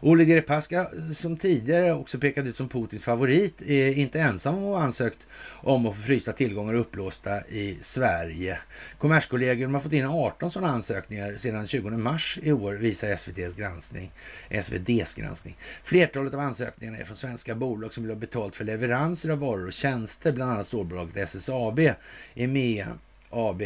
Oleg Deripaska, som tidigare också pekat ut som Putins favorit, är inte ensam om att ha ansökt om att få frysta tillgångar upplåsta i Sverige. Kommerskollegium har fått in 18 sådana ansökningar sedan 20 mars i år, visar SVTs granskning. SVDs granskning. Flertalet av ansökningarna är från svenska bolag som vill ha betalt för leveranser av varor och tjänster, bland annat storbolaget SSAB, EMEA AB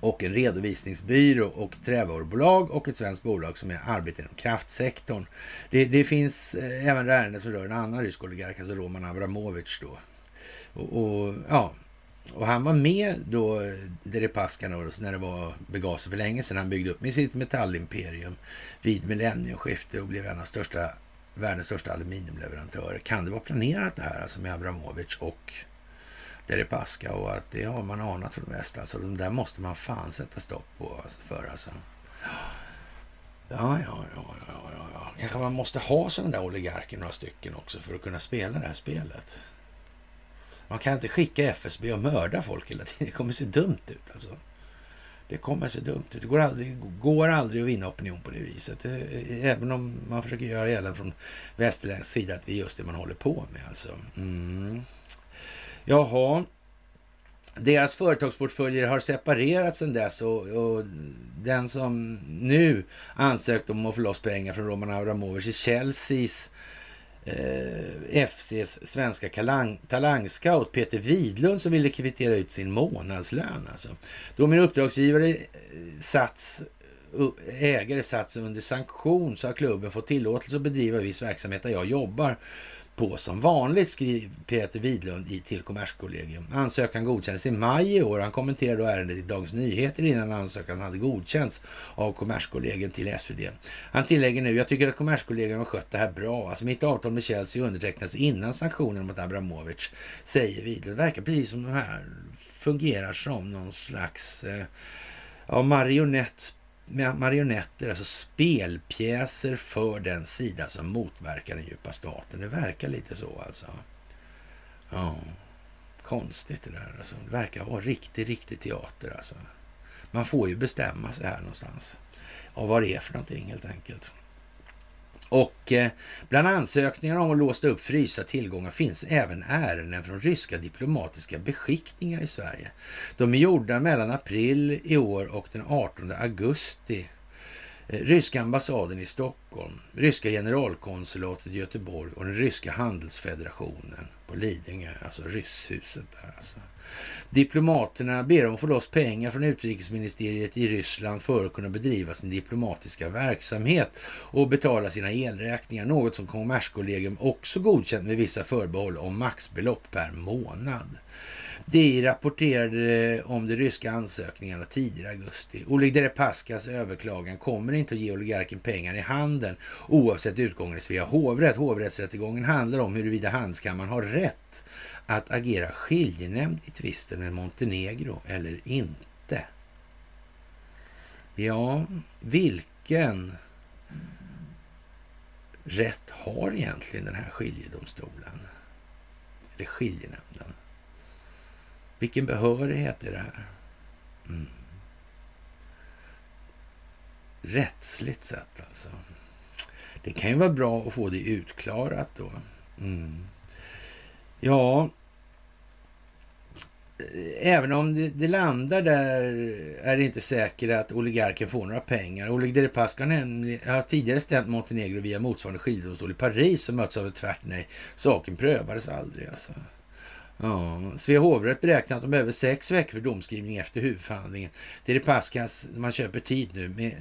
och en redovisningsbyrå och trävarubolag och ett svenskt bolag som är arbetar inom kraftsektorn. Det, det finns eh, även ärenden som rör en annan rysk oligark, alltså Roman Abramovic då. Och, och, ja, och han var med då, eh, Deripaska, när det var begav sig för länge sedan. Han byggde upp med sitt metallimperium vid millennieskiftet och blev en av största, världens största aluminiumleverantörer. Kan det vara planerat det här alltså med Abramovic och Deripaska och att det har man anat från väst. Alltså de där måste man fan sätta stopp på alltså, för alltså. Ja, ja, ja, ja, ja. Kanske man måste ha sådana där oligarker, några stycken också, för att kunna spela det här spelet. Man kan inte skicka FSB och mörda folk hela tiden. Det kommer se dumt ut alltså. Det kommer se dumt ut. Det går aldrig, går aldrig att vinna opinion på det viset. Även om man försöker göra gällande från västerländsk sida att det är just det man håller på med alltså. Mm. Jaha, deras företagsportföljer har separerats sedan dess och, och, den som nu ansökt om att få loss pengar från Roman Abramovic i Chelseas eh, FCs svenska kalang, talangscout Peter Widlund som ville kvittera ut sin månadslön. Alltså. Då min uppdragsgivare eh, sats ägare satts under sanktion så har klubben fått tillåtelse att bedriva viss verksamhet där jag jobbar på som vanligt, skriver Peter Widlund i till Kommerskollegium. Ansökan godkändes i maj i år. Han kommenterade då ärendet i Dagens Nyheter innan ansökan hade godkänts av Kommerskollegium till SvD. Han tillägger nu, jag tycker att Kommerskollegium har skött det här bra. Alltså mitt avtal med Chelsea undertecknades innan sanktionen mot Abramovic, säger Widlund. Det verkar precis som de här fungerar som någon slags eh, ja, marionett marionetter, alltså spelpjäser för den sida som motverkar den djupa staten. Det verkar lite så alltså. Ja, konstigt det där alltså. Det verkar vara riktig, riktig teater alltså. Man får ju bestämma sig här någonstans. Och vad det är för någonting helt enkelt. Och eh, bland ansökningarna om att låsa upp frysa tillgångar finns även ärenden från ryska diplomatiska beskickningar i Sverige. De är gjorda mellan april i år och den 18 augusti Eh, ryska ambassaden i Stockholm, ryska generalkonsulatet i Göteborg och den ryska handelsfederationen på Lidingö, alltså rysshuset där alltså. Diplomaterna ber om att få loss pengar från utrikesministeriet i Ryssland för att kunna bedriva sin diplomatiska verksamhet och betala sina elräkningar, något som Kommerskollegium också godkänt med vissa förbehåll om maxbelopp per månad. DI rapporterade eh, om de ryska ansökningarna tidigare i augusti. Oleg Derepaskas överklagan kommer inte att ge oligarken pengar i handen oavsett utgången i Svea hovrätt. Hovrättsrättegången handlar om huruvida Handelskammaren har rätt att agera skiljenämnd i tvisten med Montenegro eller inte. Ja, vilken rätt har egentligen den här skiljedomstolen? Eller skiljenämnden? Vilken behörighet är det här? Mm. Rättsligt sett alltså. Det kan ju vara bra att få det utklarat då. Mm. Ja, även om det, det, landar där är det inte säkert att oligarken får några pengar. Oleg Deripaska har tidigare stämt Montenegro via motsvarande skiljedomstol i Paris och möts av ett tvärt nej. Saken prövades aldrig alltså. Ja, Svea hovrätt beräknar att de behöver sex veckor för domskrivning efter huvudförhandlingen. Det är det Paskas, man köper tid nu, med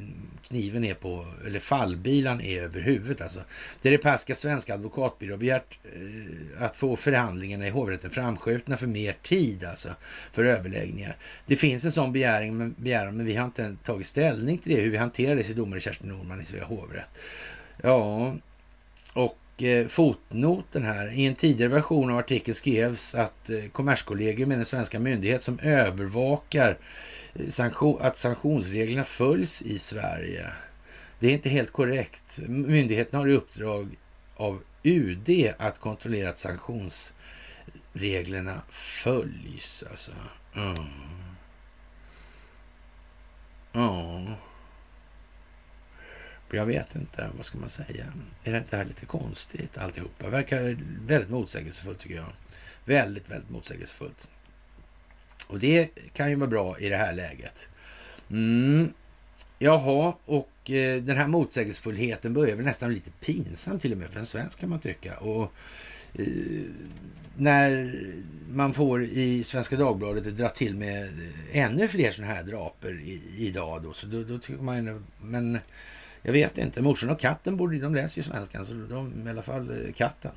kniven är på, eller fallbilan är över huvudet alltså. Det är det Paskas svenska advokatbyrå begärt eh, att få förhandlingarna i hovrätten framskjutna för mer tid alltså, för överläggningar. Det finns en sån begäran, begäran men vi har inte tagit ställning till det, hur vi hanterar det, säger domare Kerstin Norman i Svea hovrätt. Ja, och Eh, fotnoten här. I en tidigare version av artikeln skrevs att eh, Kommerskollegium är den svenska myndighet som övervakar eh, att sanktionsreglerna följs i Sverige. Det är inte helt korrekt. Myndigheten har i uppdrag av UD att kontrollera att sanktionsreglerna följs. Alltså. Mm. Ja. Jag vet inte, vad ska man säga? Är det inte här lite konstigt alltihopa? Verkar väldigt motsägelsefullt tycker jag. Väldigt, väldigt motsägelsefullt. Och det kan ju vara bra i det här läget. Mm. Jaha, och eh, den här motsägelsefullheten börjar väl nästan lite pinsam till och med för en svensk kan man tycka. Och eh, när man får i Svenska Dagbladet dra till med ännu fler sådana här draper i, idag då, så då, då tycker man men jag vet inte. Morsan och katten borde de läser ju svenskan, så de i alla fall eh, katten.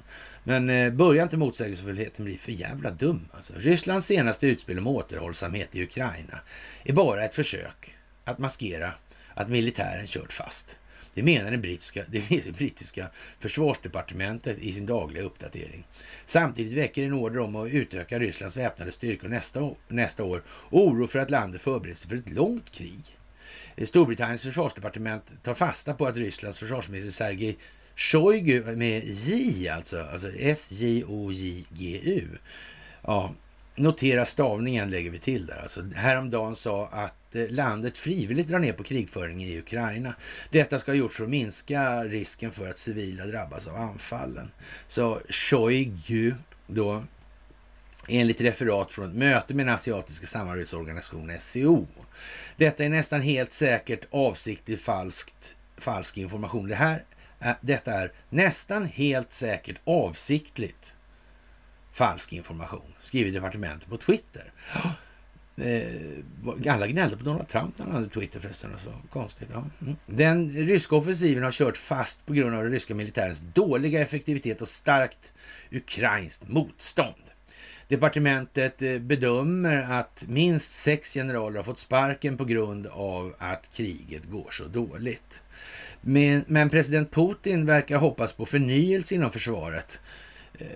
Men eh, börja inte motsägelsefullheten bli för jävla dum. Alltså. Rysslands senaste utspel om återhållsamhet i Ukraina är bara ett försök att maskera att militären kört fast. Det menar det brittiska, det brittiska försvarsdepartementet i sin dagliga uppdatering. Samtidigt väcker en order om att utöka Rysslands väpnade styrkor nästa, nästa år oro för att landet förbereder sig för ett långt krig. Storbritanniens försvarsdepartement tar fasta på att Rysslands försvarsminister Sergej Shoigu med J alltså, alltså S-J-O-J-G-U. Ja, notera stavningen lägger vi till där. Alltså, häromdagen sa att eh, landet frivilligt drar ner på krigföringen i Ukraina. Detta ska ha gjorts för att minska risken för att civila drabbas av anfallen. Så Shoigu då enligt referat från ett möte med den asiatiska samarbetsorganisationen SCO. Detta är nästan helt säkert avsiktligt falskt, falsk information. Det här, detta är nästan helt säkert avsiktligt falsk information, skriver departementet på Twitter. Eh, alla gnällde på Donald Trump när han hade Twitter förresten. Så konstigt. Ja. Mm. Den ryska offensiven har kört fast på grund av den ryska militärens dåliga effektivitet och starkt ukrainskt motstånd. Departementet eh, bedömer att minst sex generaler har fått sparken på grund av att kriget går så dåligt. Men, men president Putin verkar hoppas på förnyelse inom försvaret. Eh,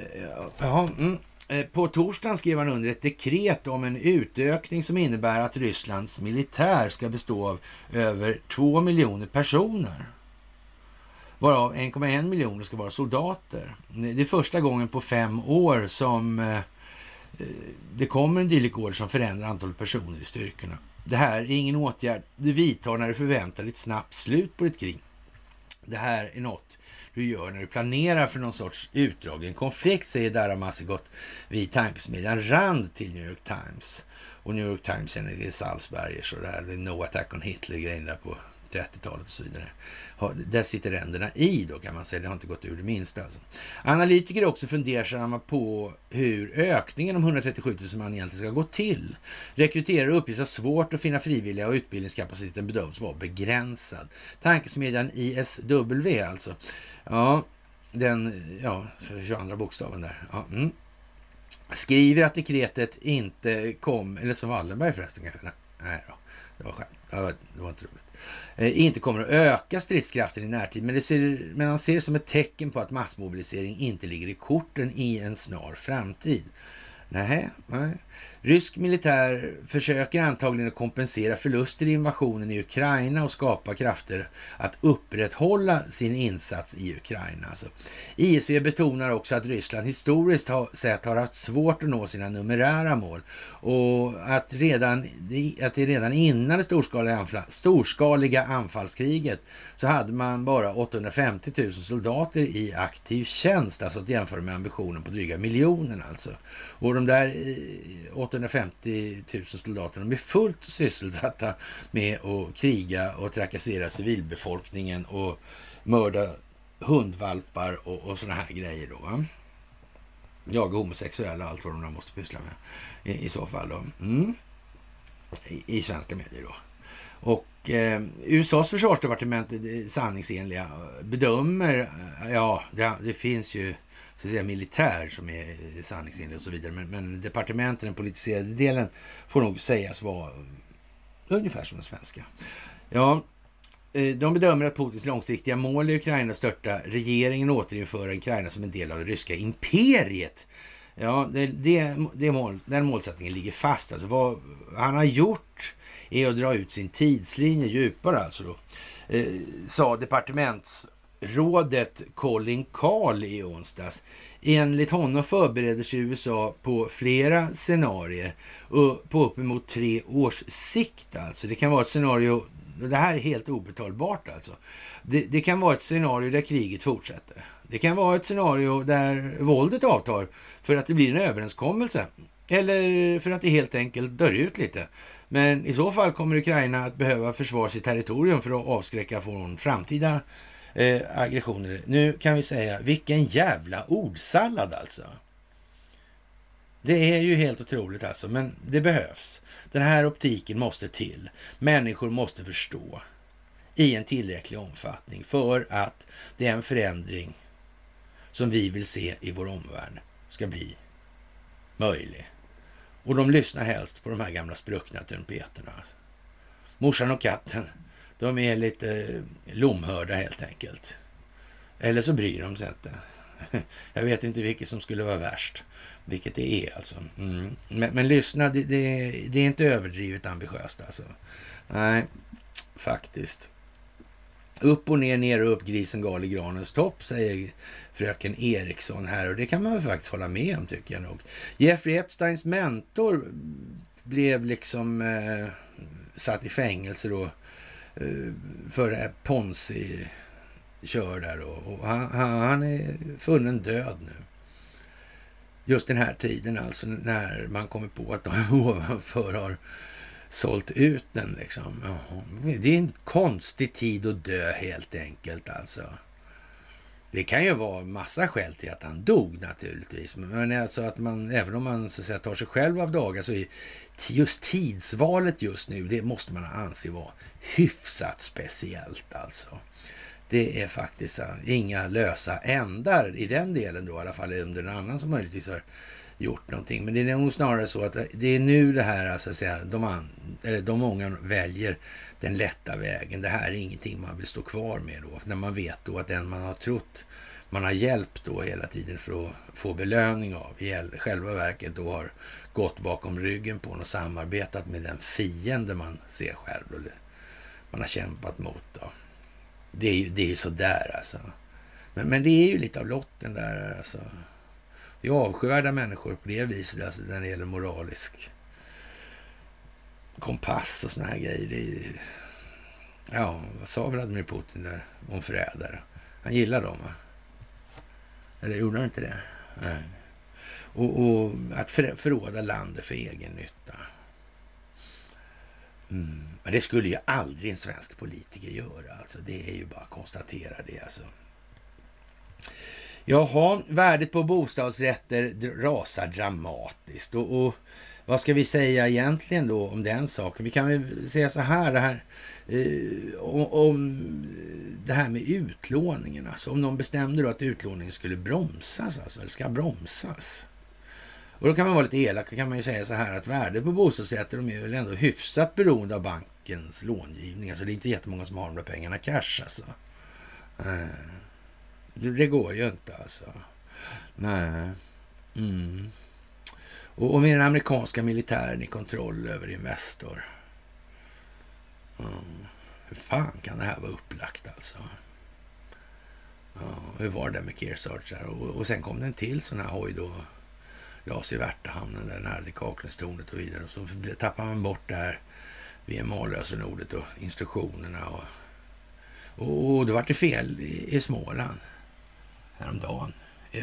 ja, mm. Eh, på torsdagen skrev han under ett dekret om en utökning som innebär att Rysslands militär ska bestå av över två miljoner personer. Varav 1,1 miljoner ska vara soldater. Det är första gången på fem år som eh, det kommer en dylik order som förändrar antalet personer i styrkorna. Det här är ingen åtgärd du vidtar när du förväntar dig ett snabbt slut på ditt krig. Det här är något du gör när du planerar för någon sorts utdragen konflikt, säger Dara Massigott vid tankesmedjan Rand till New York Times. Och New York Times känner till Salzbergers och det här, No Attack on Hitler-grejen där på 30-talet och så vidare. Där sitter ränderna i då kan man säga. Det har inte gått ur det minsta. Alltså. Analytiker är också fundersamma på hur ökningen om 137 000 man egentligen ska gå till. Rekryterare uppges ha svårt att finna frivilliga och utbildningskapaciteten bedöms vara begränsad. Tankesmedjan ISW alltså. Ja, den ja, 22 bokstaven där. Ja, mm. Skriver att dekretet inte kom, eller som Wallenberg förresten kanske. Nej då, det var skämt. Det var inte roligt. Eh, inte kommer att öka stridskraften i närtid, men, det ser, men han ser det som ett tecken på att massmobilisering inte ligger i korten i en snar framtid. Nej, nej. Rysk militär försöker antagligen att kompensera förluster i invasionen i Ukraina och skapa krafter att upprätthålla sin insats i Ukraina. Alltså. ISV betonar också att Ryssland historiskt sett har haft svårt att nå sina numerära mål och att, redan, att det redan innan det storskaliga, anfall, storskaliga anfallskriget så hade man bara 850 000 soldater i aktiv tjänst, alltså att jämföra med ambitionen på dryga miljonen alltså. Och de där eh, 850 000 soldater, de är fullt sysselsatta med att kriga och trakassera civilbefolkningen och mörda hundvalpar och, och sådana här grejer då. Va? Jaga homosexuella och allt vad de måste pyssla med i, i så fall då. Mm. I, I, svenska medier då. Och eh, USAs försvarsdepartement, sanningsenliga, bedömer, eh, ja, det, det finns ju så att säga, militär som är sanningsenlig och så vidare. Men, men departementen, den politiserade delen, får nog sägas vara ungefär som den svenska. Ja, eh, de bedömer att Putins långsiktiga mål i Ukraina störta regeringen och återinföra Ukraina som en del av det ryska imperiet. Ja, det, det, det mål, den målsättningen ligger fast. Alltså vad han har gjort är att dra ut sin tidslinje djupare alltså då. Eh, sa departementsrådet Colin Carl i onsdags. Enligt honom förbereder sig USA på flera scenarier på uppemot tre års sikt. Alltså. Det kan vara ett scenario, det här är helt obetalbart alltså. Det, det kan vara ett scenario där kriget fortsätter. Det kan vara ett scenario där våldet avtar för att det blir en överenskommelse. Eller för att det helt enkelt dör ut lite. Men i så fall kommer Ukraina att behöva försvara sitt territorium för att avskräcka från framtida eh, aggressioner. Nu kan vi säga, vilken jävla ordsallad alltså. Det är ju helt otroligt alltså, men det behövs. Den här optiken måste till. Människor måste förstå i en tillräcklig omfattning för att det är en förändring som vi vill se i vår omvärld ska bli möjlig. Och de lyssnar helst på de här gamla spruckna trumpeterna. Morsan och katten de är lite lomhörda helt enkelt. Eller så bryr de sig inte. Jag vet inte vilket som skulle vara värst. Vilket det är alltså. Mm. Men, men, lyssna, det, det, det, är inte överdrivet ambitiöst alltså. Nej, faktiskt. Upp och ner, ner och upp, grisen gal i granens topp, säger fröken Eriksson här. Och det kan man väl faktiskt hålla med om, tycker jag nog. Jeffrey Epsteins mentor blev liksom eh, satt i fängelse då Eh, för det här Ponzi-kör där. Och, och han, han, är funnen död nu. Just den här tiden alltså, när man kommer på att de ovanför har sålt ut den liksom. Det är en konstig tid att dö helt enkelt alltså. Det kan ju vara massa skäl till att han dog naturligtvis. Men alltså att man, även om man så att säga, tar sig själv av dagar så är just tidsvalet just nu, det måste man anse vara hyfsat speciellt alltså. Det är faktiskt eh, inga lösa ändar i den delen då, i alla fall under en annan som möjligtvis har gjort någonting. Men det är nog snarare så att det är nu det här, alltså att säga, de, an, eller de många väljer den lätta vägen. Det här är ingenting man vill stå kvar med då, när man vet då att den man har trott man har hjälpt då hela tiden för att få belöning av i själva verket då har gått bakom ryggen på och samarbetat med den fiende man ser själv. Eller man har kämpat mot. Då. Det är ju det är sådär alltså. Men, men det är ju lite av lotten där alltså. Det är avskyvärda människor på det viset alltså, när det gäller moralisk kompass och såna här grejer. Det är, ja, vad sa Vladimir Putin där om förrädare? Han gillar dem va? Eller gjorde han inte det? Nej. Och, och att för, förråda landet för egen nytta. Mm. Men det skulle ju aldrig en svensk politiker göra. Alltså. Det är ju bara att konstatera det. Alltså. Jaha, värdet på bostadsrätter rasar dramatiskt. Och, och, vad ska vi säga egentligen då om den saken? Vi kan väl säga så här, det här eh, om, det här med utlåningen. Alltså, om någon bestämde då att utlåningen skulle bromsas, alltså, eller ska bromsas. Och då kan man vara lite elak och kan man ju säga så här att värdet på bostadsrätter de är väl ändå hyfsat beroende av bankens långivning. Alltså det är inte jättemånga som har de där pengarna cash alltså. Eh, det, går ju inte alltså. Nej. Mm. Och, och med den amerikanska militären i kontroll över Investor. Mm. Hur fan kan det här vara upplagt alltså? Ja, hur var det med Kearsarge? Och, och sen kom det en till sån här hoj då lades i Värtahamnen där nära till Kaknästornet och vidare. Och så tappade man bort det här VMA-lösenordet och instruktionerna. Och, och, och då var det fel i, i Småland häromdagen. Eh,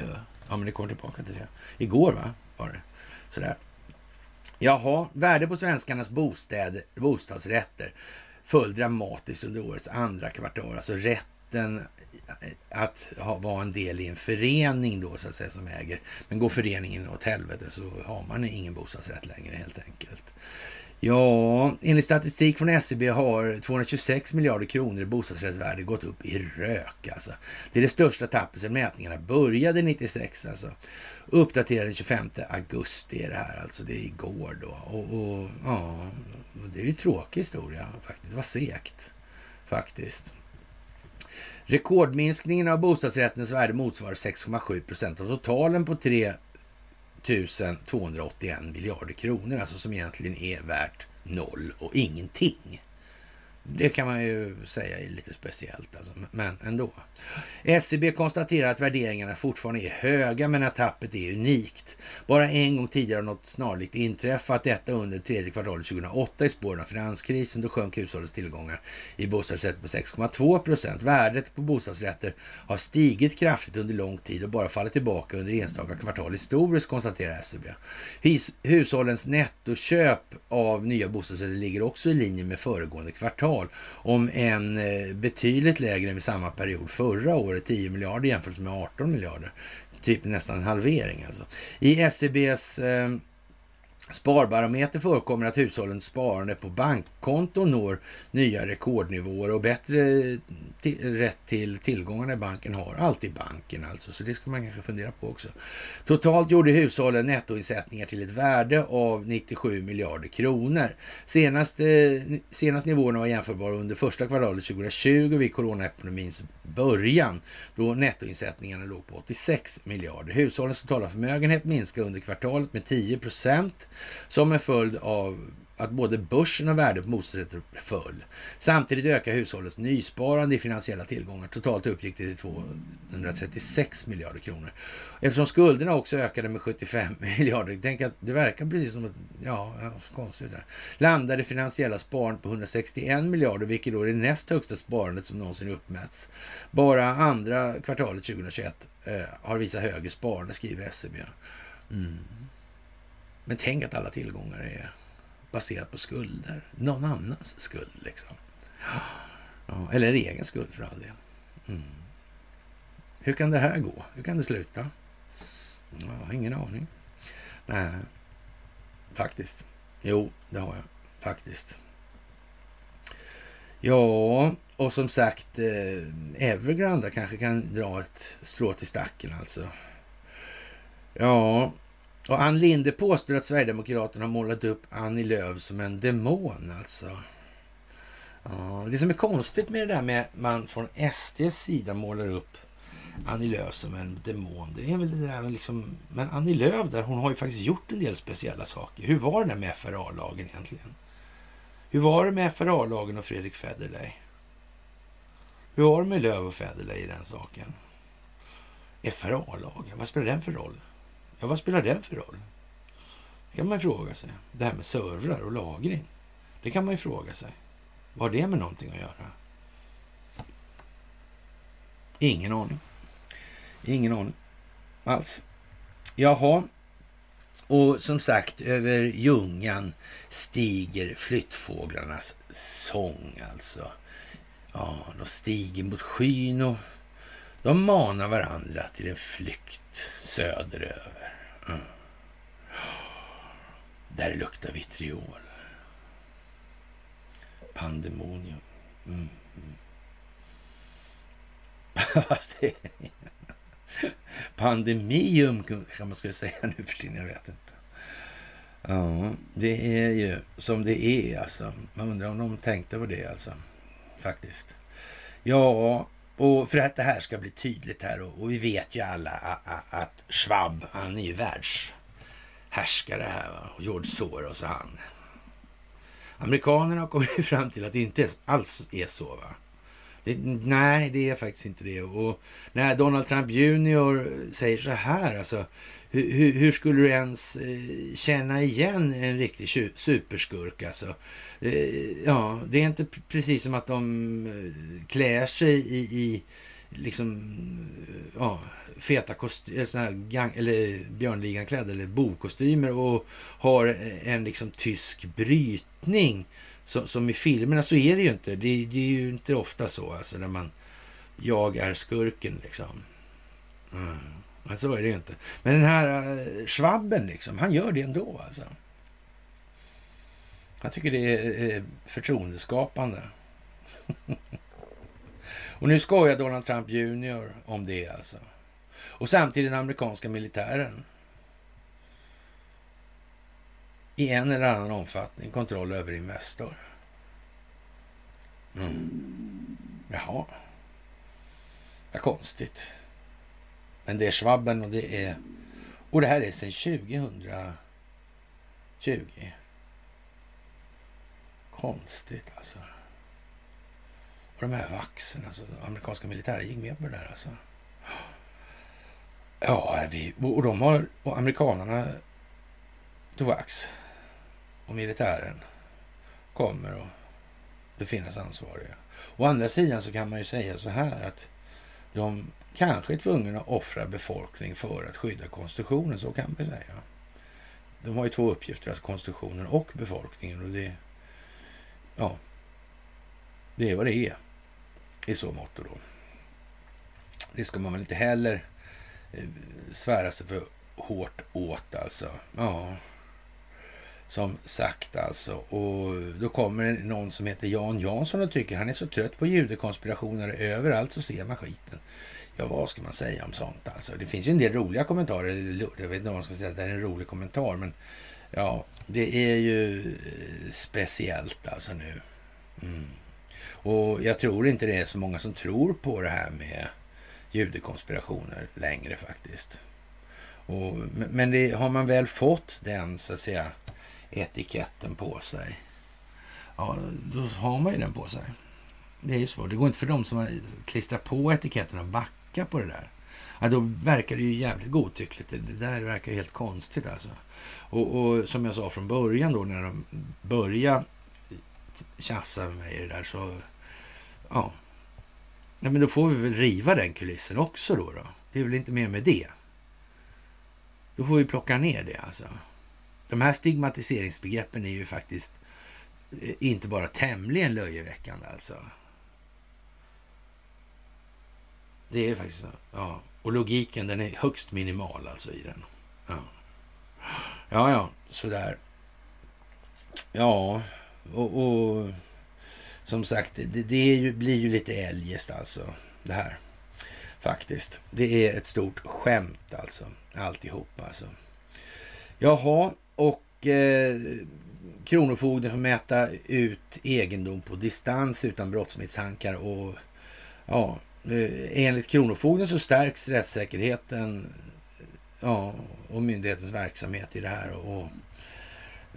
ja, men det kommer tillbaka till det. Igår va, var det. Sådär. Jaha, värde på svenskarnas bostäder, bostadsrätter föll dramatiskt under årets andra kvartal. Alltså rätten att ha, vara en del i en förening då så att säga som äger. Men går föreningen åt helvete så har man ingen bostadsrätt längre helt enkelt. Ja, enligt statistik från SCB har 226 miljarder kronor i bostadsrättsvärde gått upp i rök. Alltså. Det är det största tappet sedan mätningarna började 96. Alltså. Uppdaterad den 25 augusti är det här, alltså det är igår då. Och, och ja, det är ju en tråkig historia faktiskt. Det var segt faktiskt. Rekordminskningen av bostadsrättens värde motsvarar 6,7 procent av totalen på tre 281 miljarder kronor, alltså som egentligen är värt noll och ingenting. Det kan man ju säga är lite speciellt, alltså, men ändå. SCB konstaterar att värderingarna fortfarande är höga, men att tappet är unikt. Bara en gång tidigare har något snarlikt inträffat, detta under tredje kvartalet 2008 i spåren av finanskrisen. Då sjönk hushållets tillgångar i bostadsrätter på 6,2 procent. Värdet på bostadsrätter har stigit kraftigt under lång tid och bara fallit tillbaka under enstaka kvartal historiskt, konstaterar SCB. Hushållens nettoköp av nya bostadsrätter ligger också i linje med föregående kvartal miljard, Om en eh, betydligt lägre än vid samma period förra året, 10 miljarder jämfört med 18 miljarder. Typ nästan en halvering alltså. I SCBs eh, Sparbarometer förekommer att hushållens sparande på bankkonton når nya rekordnivåer och bättre rätt till tillgångarna i banken har alltid banken alltså. Så det ska man kanske fundera på också. Totalt gjorde hushållen nettoinsättningar till ett värde av 97 miljarder kronor. Senaste, eh, senast nivåerna var jämförbara under första kvartalet 2020 vid coronaepidemins början då nettoinsättningarna låg på 86 miljarder. Hushållens totala förmögenhet minskade under kvartalet med 10 procent som en följd av att både börsen och värdet på bostadsrätter föll. Samtidigt ökar hushållets nysparande i finansiella tillgångar. Totalt uppgick det till 236 miljarder kronor. Eftersom skulderna också ökade med 75 miljarder, tänk att det verkar precis som att, ja, konstigt det där. Landade det finansiella sparandet på 161 miljarder, vilket då är det näst högsta sparandet som någonsin uppmätts. Bara andra kvartalet 2021 eh, har visat högre sparande, skriver SCB. Mm. Men tänk att alla tillgångar är baserat på skulder. Någon annans skuld liksom. Ja, eller egen skuld för all del. Mm. Hur kan det här gå? Hur kan det sluta? Ja, ingen aning. Nej, faktiskt. Jo, det har jag faktiskt. Ja, och som sagt, eh, Evergrande kanske kan dra ett strå till stacken alltså. Ja, och Ann Linde påstår att Sverigedemokraterna har målat upp Annie Lööf som en demon alltså. Ja, det som är konstigt med det där med att man från SDs sida målar upp Annie Lööf som en demon. Det är väl det där med liksom... Men Annie Lööf där, hon har ju faktiskt gjort en del speciella saker. Hur var det där med FRA-lagen egentligen? Hur var det med FRA-lagen och Fredrik Federley? Hur var det med Lööf och Federley i den saken? FRA-lagen, vad spelar den för roll? Ja, vad spelar den för roll? Det kan man ju fråga sig. Det här med servrar och lagring. Det kan man ju fråga sig. Vad har det med någonting att göra? Ingen aning. Ingen aning alls. Jaha. Och som sagt, över Ljungan stiger flyttfåglarnas sång alltså. Ja, de stiger mot skyn och de manar varandra till en flykt söderöver. Mm. Där luktar vitriol. Pandemonium. Mm. mm. Fast det Pandemium kanske man skulle säga nu för tiden, jag vet inte. Ja, det är ju som det är alltså. Man undrar om de tänkte på det alltså, faktiskt. Ja, och för att det här ska bli tydligt här och, och vi vet ju alla att, att Schwab, han är ju världshärskare här. Va? George Soros och han. Amerikanerna har kommit fram till att det inte alls är så. va det, nej, det är faktiskt inte det. Och när Donald Trump Jr säger så här, alltså, hur, hur, skulle du ens eh, känna igen en riktig superskurk? Alltså? Eh, ja, det är inte precis som att de eh, klär sig i, i liksom, ja, feta kostymer, eller björnligankläder eller bovkostymer och har en liksom tysk brytning som, som i filmerna så är det ju inte. Det, det, är ju inte ofta så alltså när man, jag är skurken liksom. Mm. Men så är det ju inte. Men den här eh, Schwabben liksom, han gör det ändå alltså. Jag tycker det är eh, förtroendeskapande. och nu skojar Donald Trump Jr om det alltså. Och samtidigt den amerikanska militären i en eller annan omfattning kontroll över Investor. Mm. Jaha. Vad konstigt. Men det är Schwabben och det är... Och det här är sedan 2020. Konstigt alltså. Och de här vaxen, alltså amerikanska militären gick med på det där alltså. Ja, vi, och de har, och amerikanerna tog vax och militären kommer att befinnas ansvariga. Å andra sidan så kan man ju säga så här att de kanske är tvungen att offra befolkning för att skydda konstitutionen, så kan man säga. De har ju två uppgifter, alltså konstitutionen och befolkningen och det, ja, det är vad det är i så mått då. Det ska man väl inte heller eh, svära sig för hårt åt alltså. Ja, som sagt alltså. Och då kommer någon som heter Jan Jansson och tycker han är så trött på judekonspirationer. Överallt så ser man skiten. Ja, vad ska man säga om sånt alltså? Det finns ju en del roliga kommentarer. Jag vet inte om man ska säga att det är en rolig kommentar, men ja, det är ju eh, speciellt alltså nu. Mm. Och jag tror inte det är så många som tror på det här med judekonspirationer längre faktiskt. Och, men det, har man väl fått den så att säga etiketten på sig. Ja, då har man ju den på sig. Det är ju svårt. Det går inte för dem som klistrar på etiketten att backa på det där. Ja, då verkar det ju jävligt godtyckligt. Det där verkar helt konstigt alltså. Och, och som jag sa från början då när de började tjafsa med mig i det där så... Ja. ja. men då får vi väl riva den kulissen också då. då. Det är väl inte mer med det. Då får vi plocka ner det alltså. De här stigmatiseringsbegreppen är ju faktiskt eh, inte bara tämligen löjeväckande alltså. Det är faktiskt så. Ja. Och logiken den är högst minimal alltså i den. Ja, ja, ja sådär. Ja, och, och som sagt, det, det ju, blir ju lite eljest alltså det här. Faktiskt. Det är ett stort skämt alltså, alltihop alltså. Jaha, och eh, Kronofogden får mäta ut egendom på distans utan brottsmisstankar och ja, Eh, enligt Kronofogden så stärks rättssäkerheten eh, ja, och myndighetens verksamhet i det här. Och,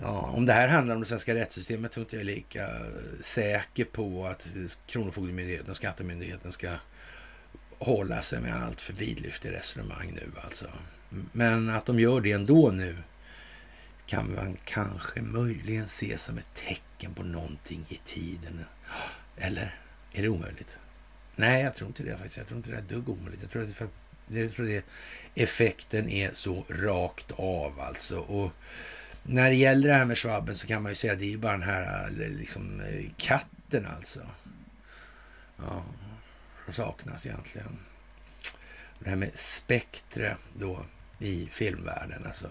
ja, om det här handlar om det svenska rättssystemet så är inte jag lika säker på att Kronofogdemyndigheten och Skattemyndigheten ska hålla sig med allt för vidlyftiga resonemang nu alltså. Men att de gör det ändå nu kan man kanske möjligen se som ett tecken på någonting i tiden. Eller är det omöjligt? Nej, jag tror inte det faktiskt. Jag tror inte det är dugg omöjligt. Jag tror att det Jag tror det effekten är så rakt av alltså. Och när det gäller det här med Schwabben så kan man ju säga att det är bara den här eh, liksom, eh, katten alltså. Ja, som saknas egentligen. Det här med spektre då i filmvärlden alltså.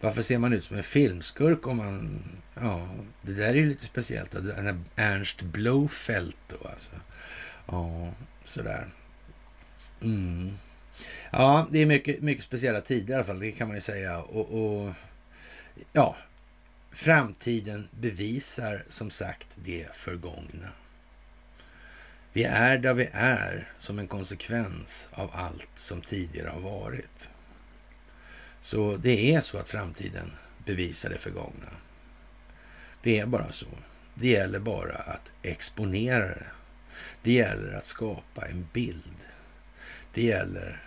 Varför ser man ut som en filmskurk om man... Ja, det där är ju lite speciellt. Ernst Blofeld då alltså. Ja, sådär. Mm. Ja, det är mycket, mycket speciella tider i alla fall, det kan man ju säga. Och, och ja, framtiden bevisar som sagt det förgångna. Vi är där vi är som en konsekvens av allt som tidigare har varit. Så det är så att framtiden bevisar det förgångna. Det är bara så. Det gäller bara att exponera det. Det gäller att skapa en bild. Det gäller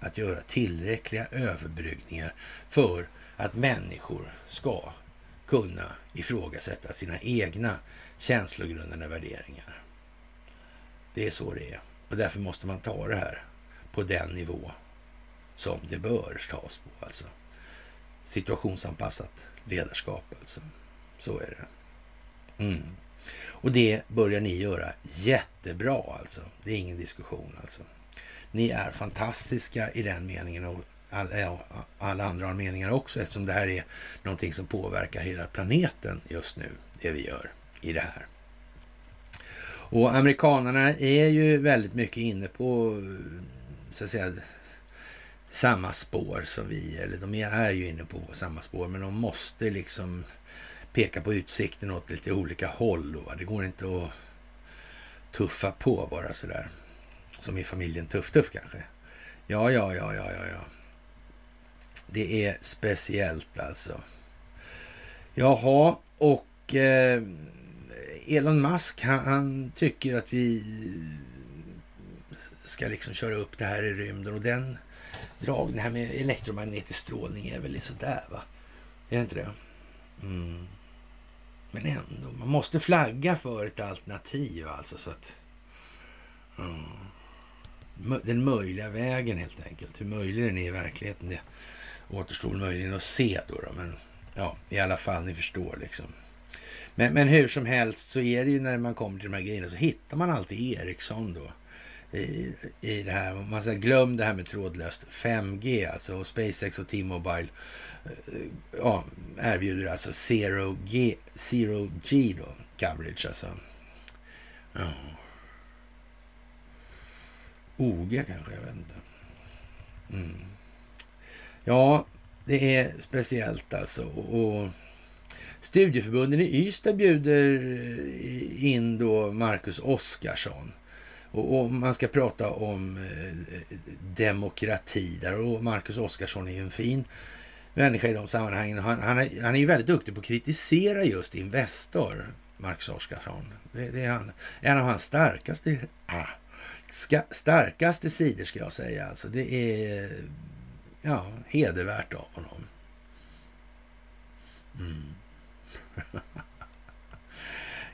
att göra tillräckliga överbryggningar för att människor ska kunna ifrågasätta sina egna känslogrundande värderingar. Det är så det är. Och därför måste man ta det här på den nivå som det bör tas på. Alltså situationsanpassat ledarskap alltså. Så är det. Mm. Och det börjar ni göra jättebra alltså. Det är ingen diskussion alltså. Ni är fantastiska i den meningen och alla, alla andra har meningar också eftersom det här är någonting som påverkar hela planeten just nu, det vi gör i det här. Och amerikanarna är ju väldigt mycket inne på så att säga samma spår som vi, eller de är ju inne på samma spår, men de måste liksom peka på utsikten åt lite olika håll. Då, Det går inte att tuffa på bara sådär. Som i familjen Tuff-Tuff kanske. Ja, ja, ja, ja, ja, ja. Det är speciellt alltså. Jaha, och eh, Elon Musk han, han, tycker att vi ska liksom köra upp det här i rymden och den dragningen här med elektromagnetisk strålning är väl sådär va? Är det inte det? Mm. Men ändå, man måste flagga för ett alternativ alltså så att... Mm. Den möjliga vägen helt enkelt. Hur möjlig den är i verkligheten, det återstår möjligen att se då, då. Men ja, i alla fall, ni förstår liksom. Men, men hur som helst så är det ju när man kommer till de här grejerna så hittar man alltid Ericsson då i, i det här. Man säger glöm det här med trådlöst 5G, alltså SpaceX och T-Mobile Eh, ja, erbjuder alltså zero G, zero G då, coverage alltså. Ja. OG kanske, jag vet inte. Mm. Ja, det är speciellt alltså. Och studieförbunden i Ystad bjuder eh, in då Marcus Oskarsson och, och, man ska prata om eh, eh demokrati där och Marcus Oskarsson är ju en fin människa i de sammanhangen. Han, han, är, han är ju väldigt duktig på att kritisera just Investor, Marcus Oskarsson. Det, det är han, en av hans starkaste, ah, ska, starkaste sidor ska jag säga. Alltså det är ja, hedervärt av honom. Mm.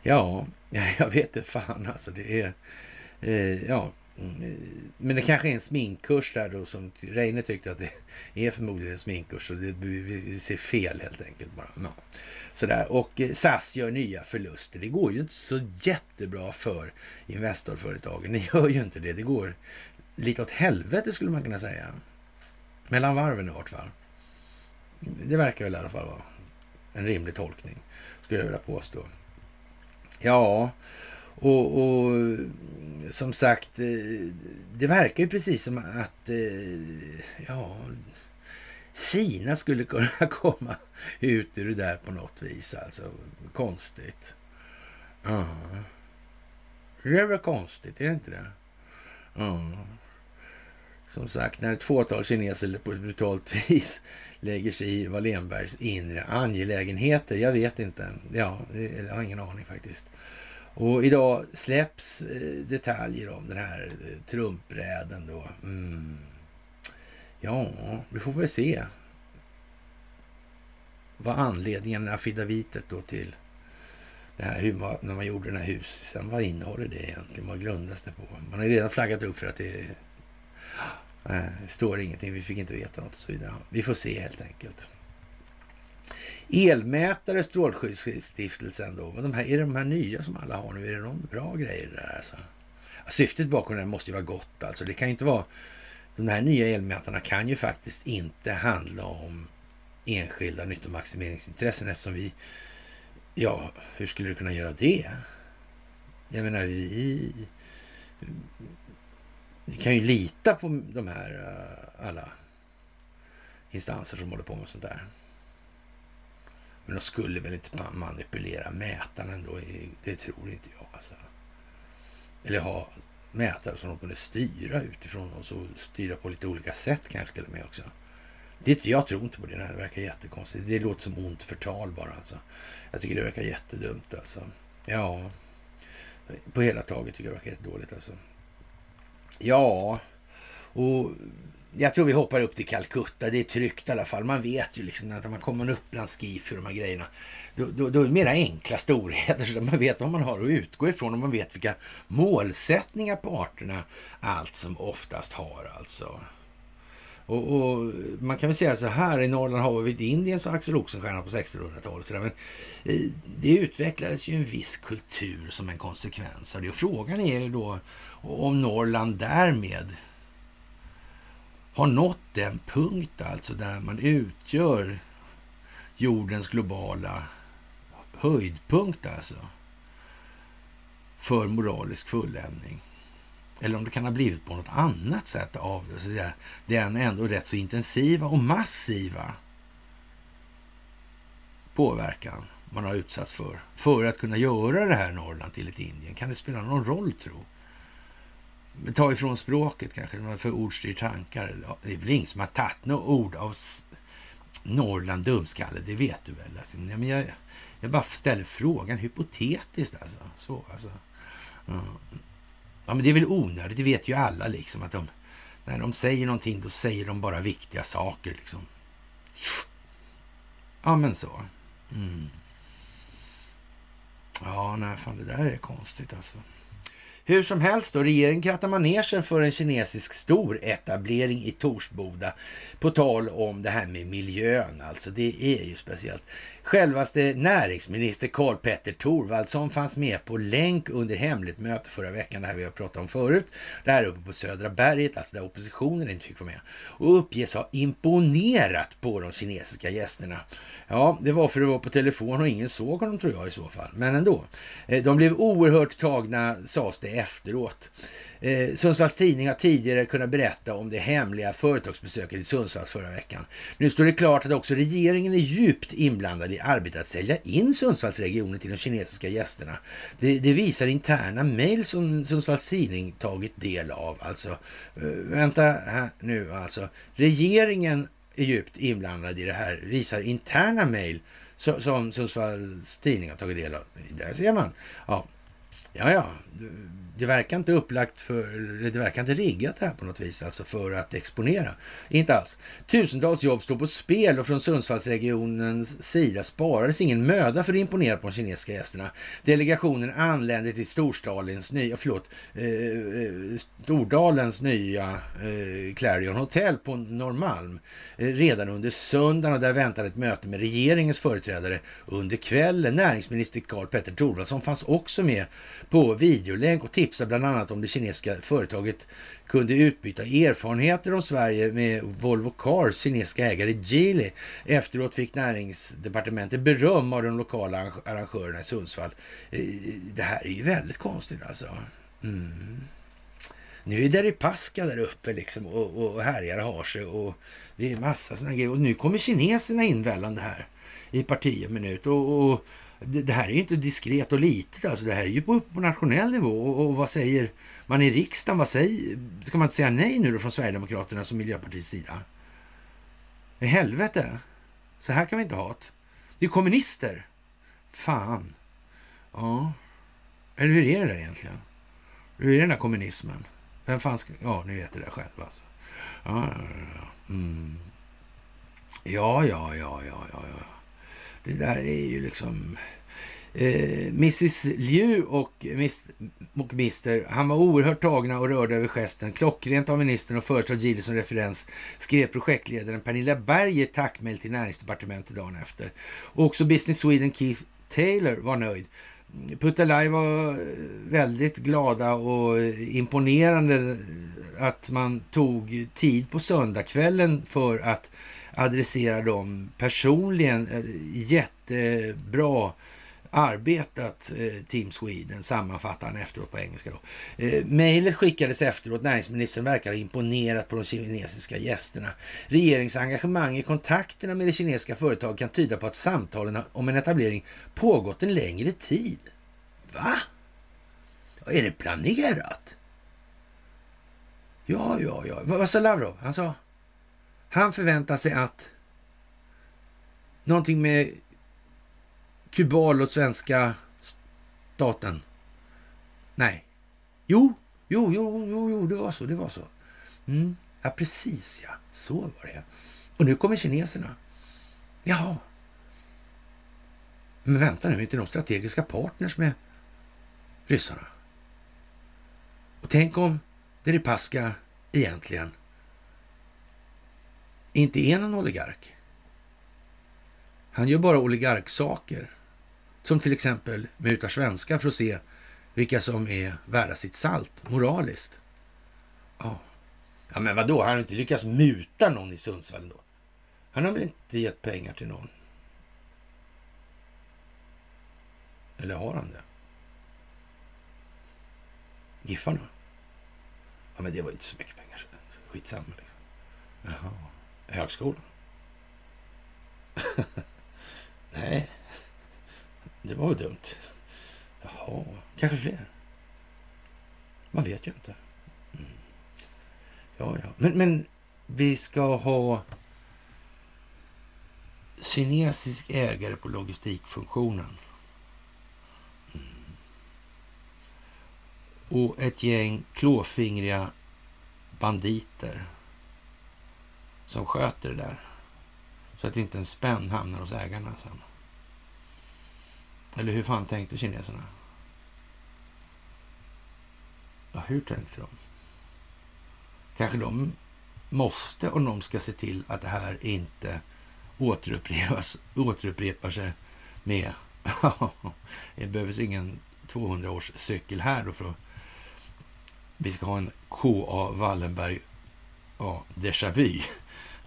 ja, jag vet inte fan alltså. Det är Eh, ja, mm, men det kanske är en sminkkurs där då som Reine tyckte att det är förmodligen en sminkkurs och det, vi ser fel helt enkelt bara. Ja. Sådär. Och eh, SAS gör nya förluster. Det går ju inte så jättebra för Investorföretagen. Det gör ju inte det. Det går lite åt helvete skulle man kunna säga. Mellan varven i vart fall. Det verkar väl i alla fall vara en rimlig tolkning, skulle jag vilja påstå. Ja, och, och, som sagt, eh, det verkar ju precis som att eh, ja, Kina skulle kunna komma ut ur det där på något vis. Alltså konstigt. Ja. Det är väl konstigt, är det inte det? Ja. Som sagt, när ett fåtal kineser på ett brutalt vis lägger sig i Wallenbergs inre angelägenheter. Jag vet inte. Ja, jag har ingen aning faktiskt. Och idag släpps eh, detaljer om den här eh, Trumpräden då. Mm. Ja, vi får väl se vad anledningen, affidavitet då till det här, hur man, när man gjorde den här husen, vad innehåller det egentligen? Vad grundas det på? Man har ju redan flaggat upp för att det äh, står ingenting, vi fick inte veta något och så vidare. Vi får se helt enkelt. Elmätare, Strålskyddsstiftelsen då. De här, är det de här nya som alla har nu? Är det någon bra grejer där alltså? Syftet bakom det måste ju vara gott alltså. Det kan ju inte vara... De här nya elmätarna kan ju faktiskt inte handla om enskilda nyttomaximeringsintressen eftersom vi... Ja, hur skulle du kunna göra det? Jag menar, vi... Vi kan ju lita på de här eh, alla instanser som håller på med sånt där. Men de skulle väl inte manipulera mätarna ändå? Det tror inte jag. Alltså. Eller ha mätare som de kunde styra utifrån och så styra på lite olika sätt kanske till och med också. Det, jag tror inte på det. Det verkar jättekonstigt. Det låter som ont förtal bara alltså. Jag tycker det verkar jättedumt alltså. Ja, på hela taget tycker jag det verkar jättedåligt alltså. Ja, och jag tror vi hoppar upp till Calcutta. Det är tryggt i alla fall. Man vet ju liksom att när man kommer upp bland skiff och de här grejerna. Då, då, då är det mera enkla storheter så man vet vad man har att utgå ifrån och man vet vilka målsättningar parterna allt som oftast har alltså. Och, och, man kan väl säga så här, i Norrland har vi Indien sa Axel Oxenstierna på 1600-talet. Men eh, det utvecklades ju en viss kultur som en konsekvens av det. Och frågan är ju då om Norrland därmed har nått den punkt alltså där man utgör jordens globala höjdpunkt alltså för moralisk fulländning. Eller om det kan ha blivit på något annat sätt av det. Så att säga, den ändå rätt så intensiva och massiva påverkan man har utsatts för. För att kunna göra det här Norrland till ett Indien. Kan det spela någon roll tro? Ta ifrån språket kanske, för ordstyr tankar. Det är väl ingen som har tagit några ord av Norrland dumskalle, det vet du väl? Alltså, nej, men jag, jag bara ställer frågan hypotetiskt alltså. Så, alltså. Mm. Ja, men det är väl onödigt, det vet ju alla liksom att de, när de säger någonting då säger de bara viktiga saker liksom. Ja, men så. Mm. Ja, nej, fan det där är konstigt alltså. Hur som helst då, regeringen krattar manegen för en kinesisk storetablering i Torsboda. På tal om det här med miljön alltså, det är ju speciellt. Självaste näringsminister Karl Petter Thorwaldsson fanns med på länk under hemligt möte förra veckan, det här vi har pratat om förut. Det här uppe på Södra berget, alltså där oppositionen inte fick vara med. Och uppges ha imponerat på de kinesiska gästerna. Ja, det var för att det var på telefon och ingen såg honom tror jag i så fall. Men ändå. Eh, de blev oerhört tagna, sades det efteråt. Eh, Sundsvalls Tidning har tidigare kunnat berätta om det hemliga företagsbesöket i Sundsvall förra veckan. Nu står det klart att också regeringen är djupt inblandad i arbetet att sälja in Sundsvallsregionen till de kinesiska gästerna. Det, det visar interna mejl som Sundsvalls Tidning tagit del av. Alltså, eh, vänta här nu alltså. Regeringen är djupt inblandad i det här, visar interna mejl som Sundsvalls Tidning har tagit del av. Där ser man. Ja, ja, ja det verkar inte upplagt för, det verkar inte riggat det här på något vis, alltså för att exponera. Inte alls. Tusentals jobb står på spel och från Sundsvallsregionens sida sparades ingen möda för att imponera på de kinesiska gästerna. Delegationen anlände till Storstadens nya, förlåt, eh, eh, Stordalens nya eh, Clarion Hotel på Norrmalm eh, redan under söndagen och där väntade ett möte med regeringens företrädare under kvällen. Näringsminister Karl Petter Thorwaldsson fanns också med på videolänk och tipsar bland annat om det kinesiska företaget kunde utbyta erfarenheter om Sverige med Volvo Cars kinesiska ägare Geely. Efteråt fick näringsdepartementet beröm av de lokala arrangörerna i Sundsvall. Eh, det här är ju väldigt konstigt alltså. Mm. Nu är Deripaska där uppe liksom och, och härjar och har sig och det är massa sådana grejer. Och nu kommer kineserna invällande här i parti och minut. och, och det, det, här är ju inte diskret och litet alltså. Det här är ju på, på nationell nivå. Och, och, vad säger man i riksdagen? Vad säger, ska man inte säga nej nu då från Sverigedemokraternas och Miljöpartiets sida? I helvete! Så här kan vi inte ha det. Det är kommunister! Fan. Ja. Eller hur är det där egentligen? Hur är den där kommunismen? Vem fan ska... Ja, ni vet det där själva alltså. Ja, ja, ja. Mm. Ja, ja, ja, ja, ja, ja. Det där är ju liksom... Eh, Mrs Liu och, och Mr. Han var oerhört tagna och rörda över gesten. Klockrent av ministern och föreslår Gilly som referens, skrev projektledaren Pernilla Berg i ett tackmejl till näringsdepartementet dagen efter. Och också Business Sweden Keith Taylor var nöjd. Puttalaj var väldigt glada och imponerande att man tog tid på söndagskvällen för att adressera dem personligen. Eh, jättebra arbetat, eh, Team Sweden, sammanfattar han efteråt på engelska. Då. Eh, mejlet skickades efteråt. Näringsministern verkar ha imponerat på de kinesiska gästerna. Regeringsengagemang i kontakterna med det kinesiska företaget kan tyda på att samtalen om en etablering pågått en längre tid. Va? Är det planerat? Ja, ja, ja. Vad sa Lavrov? Han sa... Han förväntar sig att någonting med kubal och svenska staten. Nej. Jo, jo, jo, jo, jo, det var så, det var så. Mm. Ja, precis ja. Så var det. Och nu kommer kineserna. Jaha. Men vänta nu, är inte de strategiska partners med ryssarna? Och tänk om Deripaska egentligen inte är någon oligark. Han gör bara oligarksaker. Som till exempel mutar svenskar för att se vilka som är värda sitt salt moraliskt. Ja, ja men vadå, han har inte lyckats muta någon i Sundsvall ändå? Han har väl inte gett pengar till någon? Eller har han det? Giffarna? Ja, men det var inte så mycket pengar. Skitsamma liksom. Jaha. Högskolan? Nej, det var väl dumt. Jaha, kanske fler. Man vet ju inte. Mm. Ja, ja. Men, men vi ska ha kinesisk ägare på logistikfunktionen. Mm. Och ett gäng klåfingriga banditer som sköter det där. Så att inte en spänn hamnar hos ägarna sen. Eller hur fan tänkte kineserna? Ja, hur tänkte de? Kanske de måste, om de ska se till att det här inte återupprepas, återupprepar sig med... det behövs ingen 200 års cykel här då för att vi ska ha en K.A. Wallenberg ja, déjà vu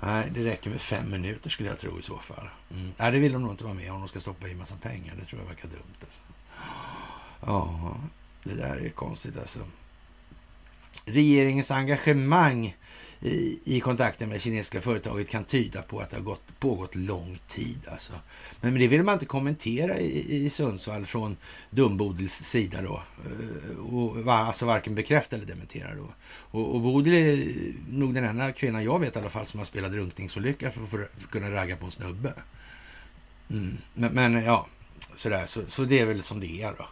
Nej, det räcker med fem minuter skulle jag tro i så fall. Mm. Nej, det vill de nog inte vara med om de ska stoppa i massa pengar. Det tror jag verkar dumt. Alltså. Ja, det där är konstigt alltså. Regeringens engagemang i, i kontakten med det kinesiska företaget kan tyda på att det har gått, pågått lång tid. Alltså. Men, men det vill man inte kommentera i, i Sundsvall från Dumbodils sida då. Eh, och, alltså varken bekräfta eller dementera då. Och, och Bodil är nog den enda kvinnan jag vet i alla fall som har spelat drunkningsolycka för, för att kunna ragga på en snubbe. Mm. Men, men, ja, sådär. Så, så det är väl som det är då.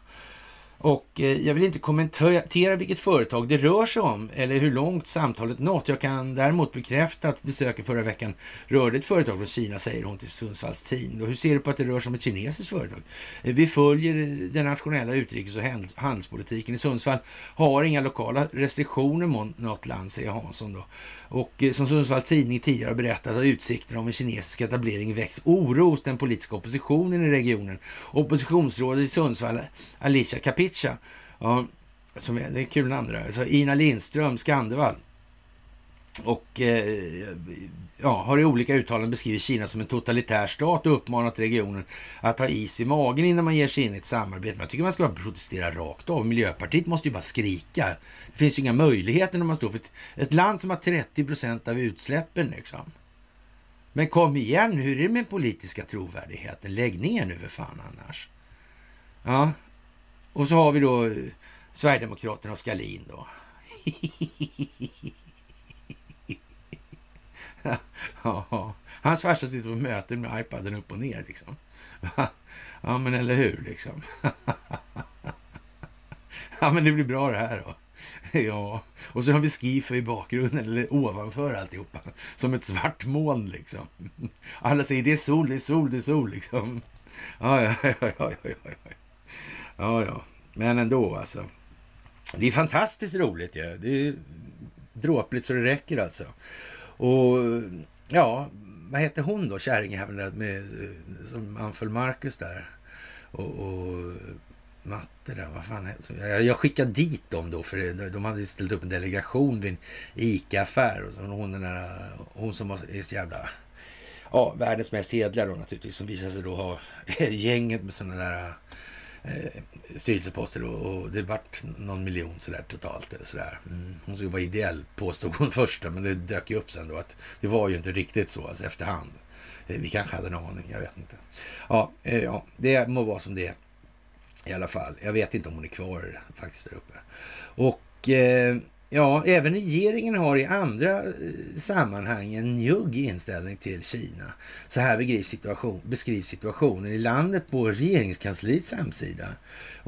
Och eh, jag vill inte kommentera vilket företag det rör sig om eller hur långt samtalet nått. Jag kan däremot bekräfta att besöket förra veckan rörde ett företag från Kina, säger hon till Sundsvalls Tidning. Hur ser du på att det rör sig om ett kinesiskt företag? Eh, vi följer eh, den nationella utrikes och handelspolitiken. I Sundsvall har inga lokala restriktioner mot något land, säger Hansson. Då. Och eh, som Sundsvalls Tidning tidigare berättat har utsikterna om en kinesisk etablering väckt oro hos den politiska oppositionen i regionen. Oppositionsrådet i Sundsvall, Alicia Kapica, ja, som är, det är kul namn det där, Ina Lindström Skandevall och eh, ja, har i olika uttalanden beskrivit Kina som en totalitär stat och uppmanat regionen att ha is i magen innan man ger sig in i ett samarbete. Men jag tycker man ska bara protestera rakt av. Miljöpartiet måste ju bara skrika. Det finns ju inga möjligheter när man står för ett, ett land som har 30 procent av utsläppen. Liksom. Men kom igen, hur är det med politiska trovärdigheten? Lägg ner nu för fan annars. Ja, och så har vi då eh, Sverigedemokraterna och Skalin då. ja, hans farsa sitter på möten med iPaden upp och ner liksom. ja, men eller hur liksom. ja, men det blir bra det här då. Ja, och så har vi Skifer i bakgrunden, eller ovanför alltihopa. Som ett svart moln liksom. Alla säger det är sol, det är sol, det är sol liksom. Ja, ja, ja, ja, ja, ja. Ja, ja, men ändå alltså. Det är fantastiskt roligt ju. Ja. Det är dråpligt så det räcker alltså. Och ja, vad hette hon då, kärringjäveln med, eh, som anföll Marcus där? Och, och matte där, vad fan heter jag, jag skickade dit dem då, för de hade ställt upp en delegation vid en ICA-affär. Och hon, den där, hon som var så jävla, ja, världens mest hedliga då naturligtvis, som visade sig då ha gänget med sådana där eh, styrelseposter och, och det vart någon miljon sådär totalt. Eller sådär. Mm. Hon skulle vara ideell påstod hon första, men det dök ju upp sen då att det var ju inte riktigt så alltså, efterhand. Eh, vi kanske hade en aning, jag vet inte. Ja, eh, ja, det må vara som det är i alla fall. Jag vet inte om hon är kvar faktiskt där uppe. Och eh, Ja, även regeringen har i andra eh, sammanhang en njugg inställning till Kina. Så här beskrivs, situation, beskrivs situationen i landet på regeringskansliets hemsida.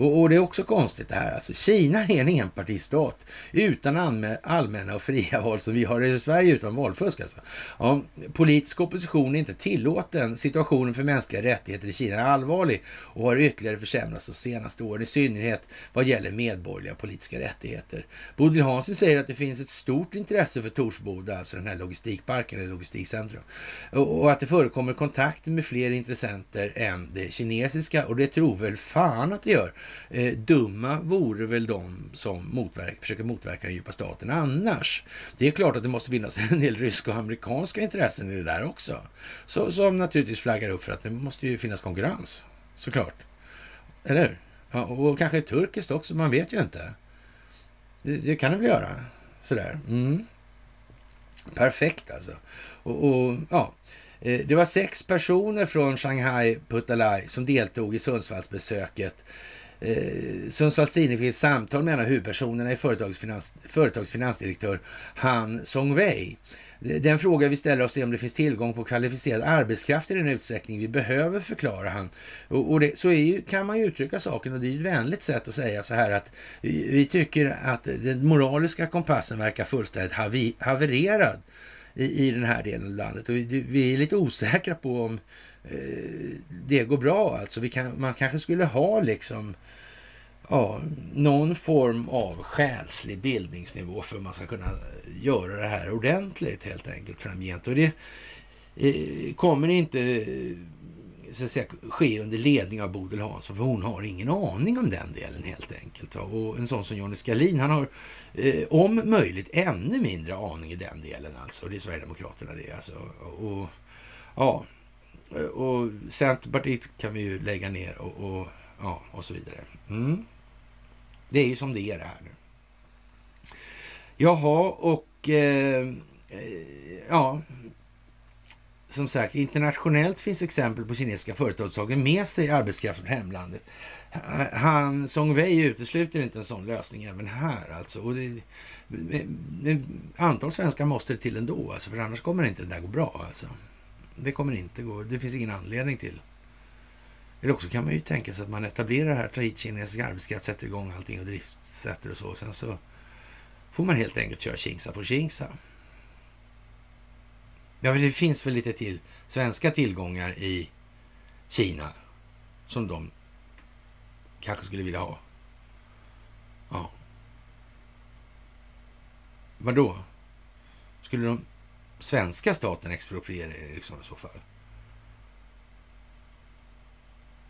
Och, och, det är också konstigt det här. Alltså, Kina är en enpartistat utan allmänna och fria val som vi har i Sverige utan valfusk. Alltså. Ja, politisk opposition är inte tillåten. Situationen för mänskliga rättigheter i Kina är allvarlig och har ytterligare försämrats de senaste åren, i synnerhet vad gäller medborgerliga politiska rättigheter. Bodil Hansson säger att det finns ett stort intresse för Torsboda, alltså den här logistikparken eller logistikcentrum, och, och att det förekommer kontakter med fler intressenter än det kinesiska och det tror väl fan att det gör. Eh, dumma vore väl de som motverka, försöker motverka den djupa staten annars. Det är klart att det måste finnas en del ryska och amerikanska intressen i det där också. Så, som naturligtvis flaggar upp för att det måste ju finnas konkurrens, såklart. Eller ja, Och kanske turkiskt också, man vet ju inte. Det, det kan det väl göra. Sådär. Mm. Perfekt alltså. Och, och ja, eh, det var sex personer från Shanghai Putalai som deltog i Sundsvallsbesöket Eh, Sundsvalls Tidning fick ett samtal med en av huvudpersonerna i företagets, finansdirektör Han Songwei. Den fråga vi ställer oss är om det finns tillgång på kvalificerad arbetskraft i den utsträckning vi behöver, förklara han. Och, och det, så ju, kan man ju uttrycka saken och det är ett vänligt sätt att säga så här att vi, vi tycker att den moraliska kompassen verkar fullständigt havi, havererad i, i den här delen av landet. Och vi, vi är lite osäkra på om Eh, det går bra alltså. Vi kan, man kanske skulle ha liksom ja, någon form av själslig bildningsnivå för att man ska kunna göra det här ordentligt helt enkelt framgent. Och det eh, kommer inte så att säga, ske under ledning av Bodil Hansson, för hon har ingen aning om den delen helt enkelt. Och en sån som Johnny Skalin, han har eh, om möjligt ännu mindre aning i den delen alltså. Det är Sverigedemokraterna det alltså. Och, ja, och Centerpartiet kan vi ju lägga ner och, och ja, och så vidare. Mm. Det är ju som det är det här nu. Jaha, och eh, eh ja, som sagt, internationellt finns exempel på kinesiska företag som tagit med sig arbetskraft från hemlandet. Han Songwei utesluter inte en sån lösning även här alltså. Och det, antal svenskar måste det till ändå, alltså, för annars kommer inte det där gå bra. Alltså. Det kommer inte gå. Det finns ingen anledning till. Eller också kan man ju tänka sig att man etablerar här, tar hit kinesisk arbetskraft, sätter igång allting och driftsätter och så. Och sen så får man helt enkelt köra Kingsa för Kingsa. Ja, det finns väl lite till svenska tillgångar i Kina som de kanske skulle vilja ha. Ja. Vadå? Skulle de svenska staten exproprierar Ericsson liksom, i så fall.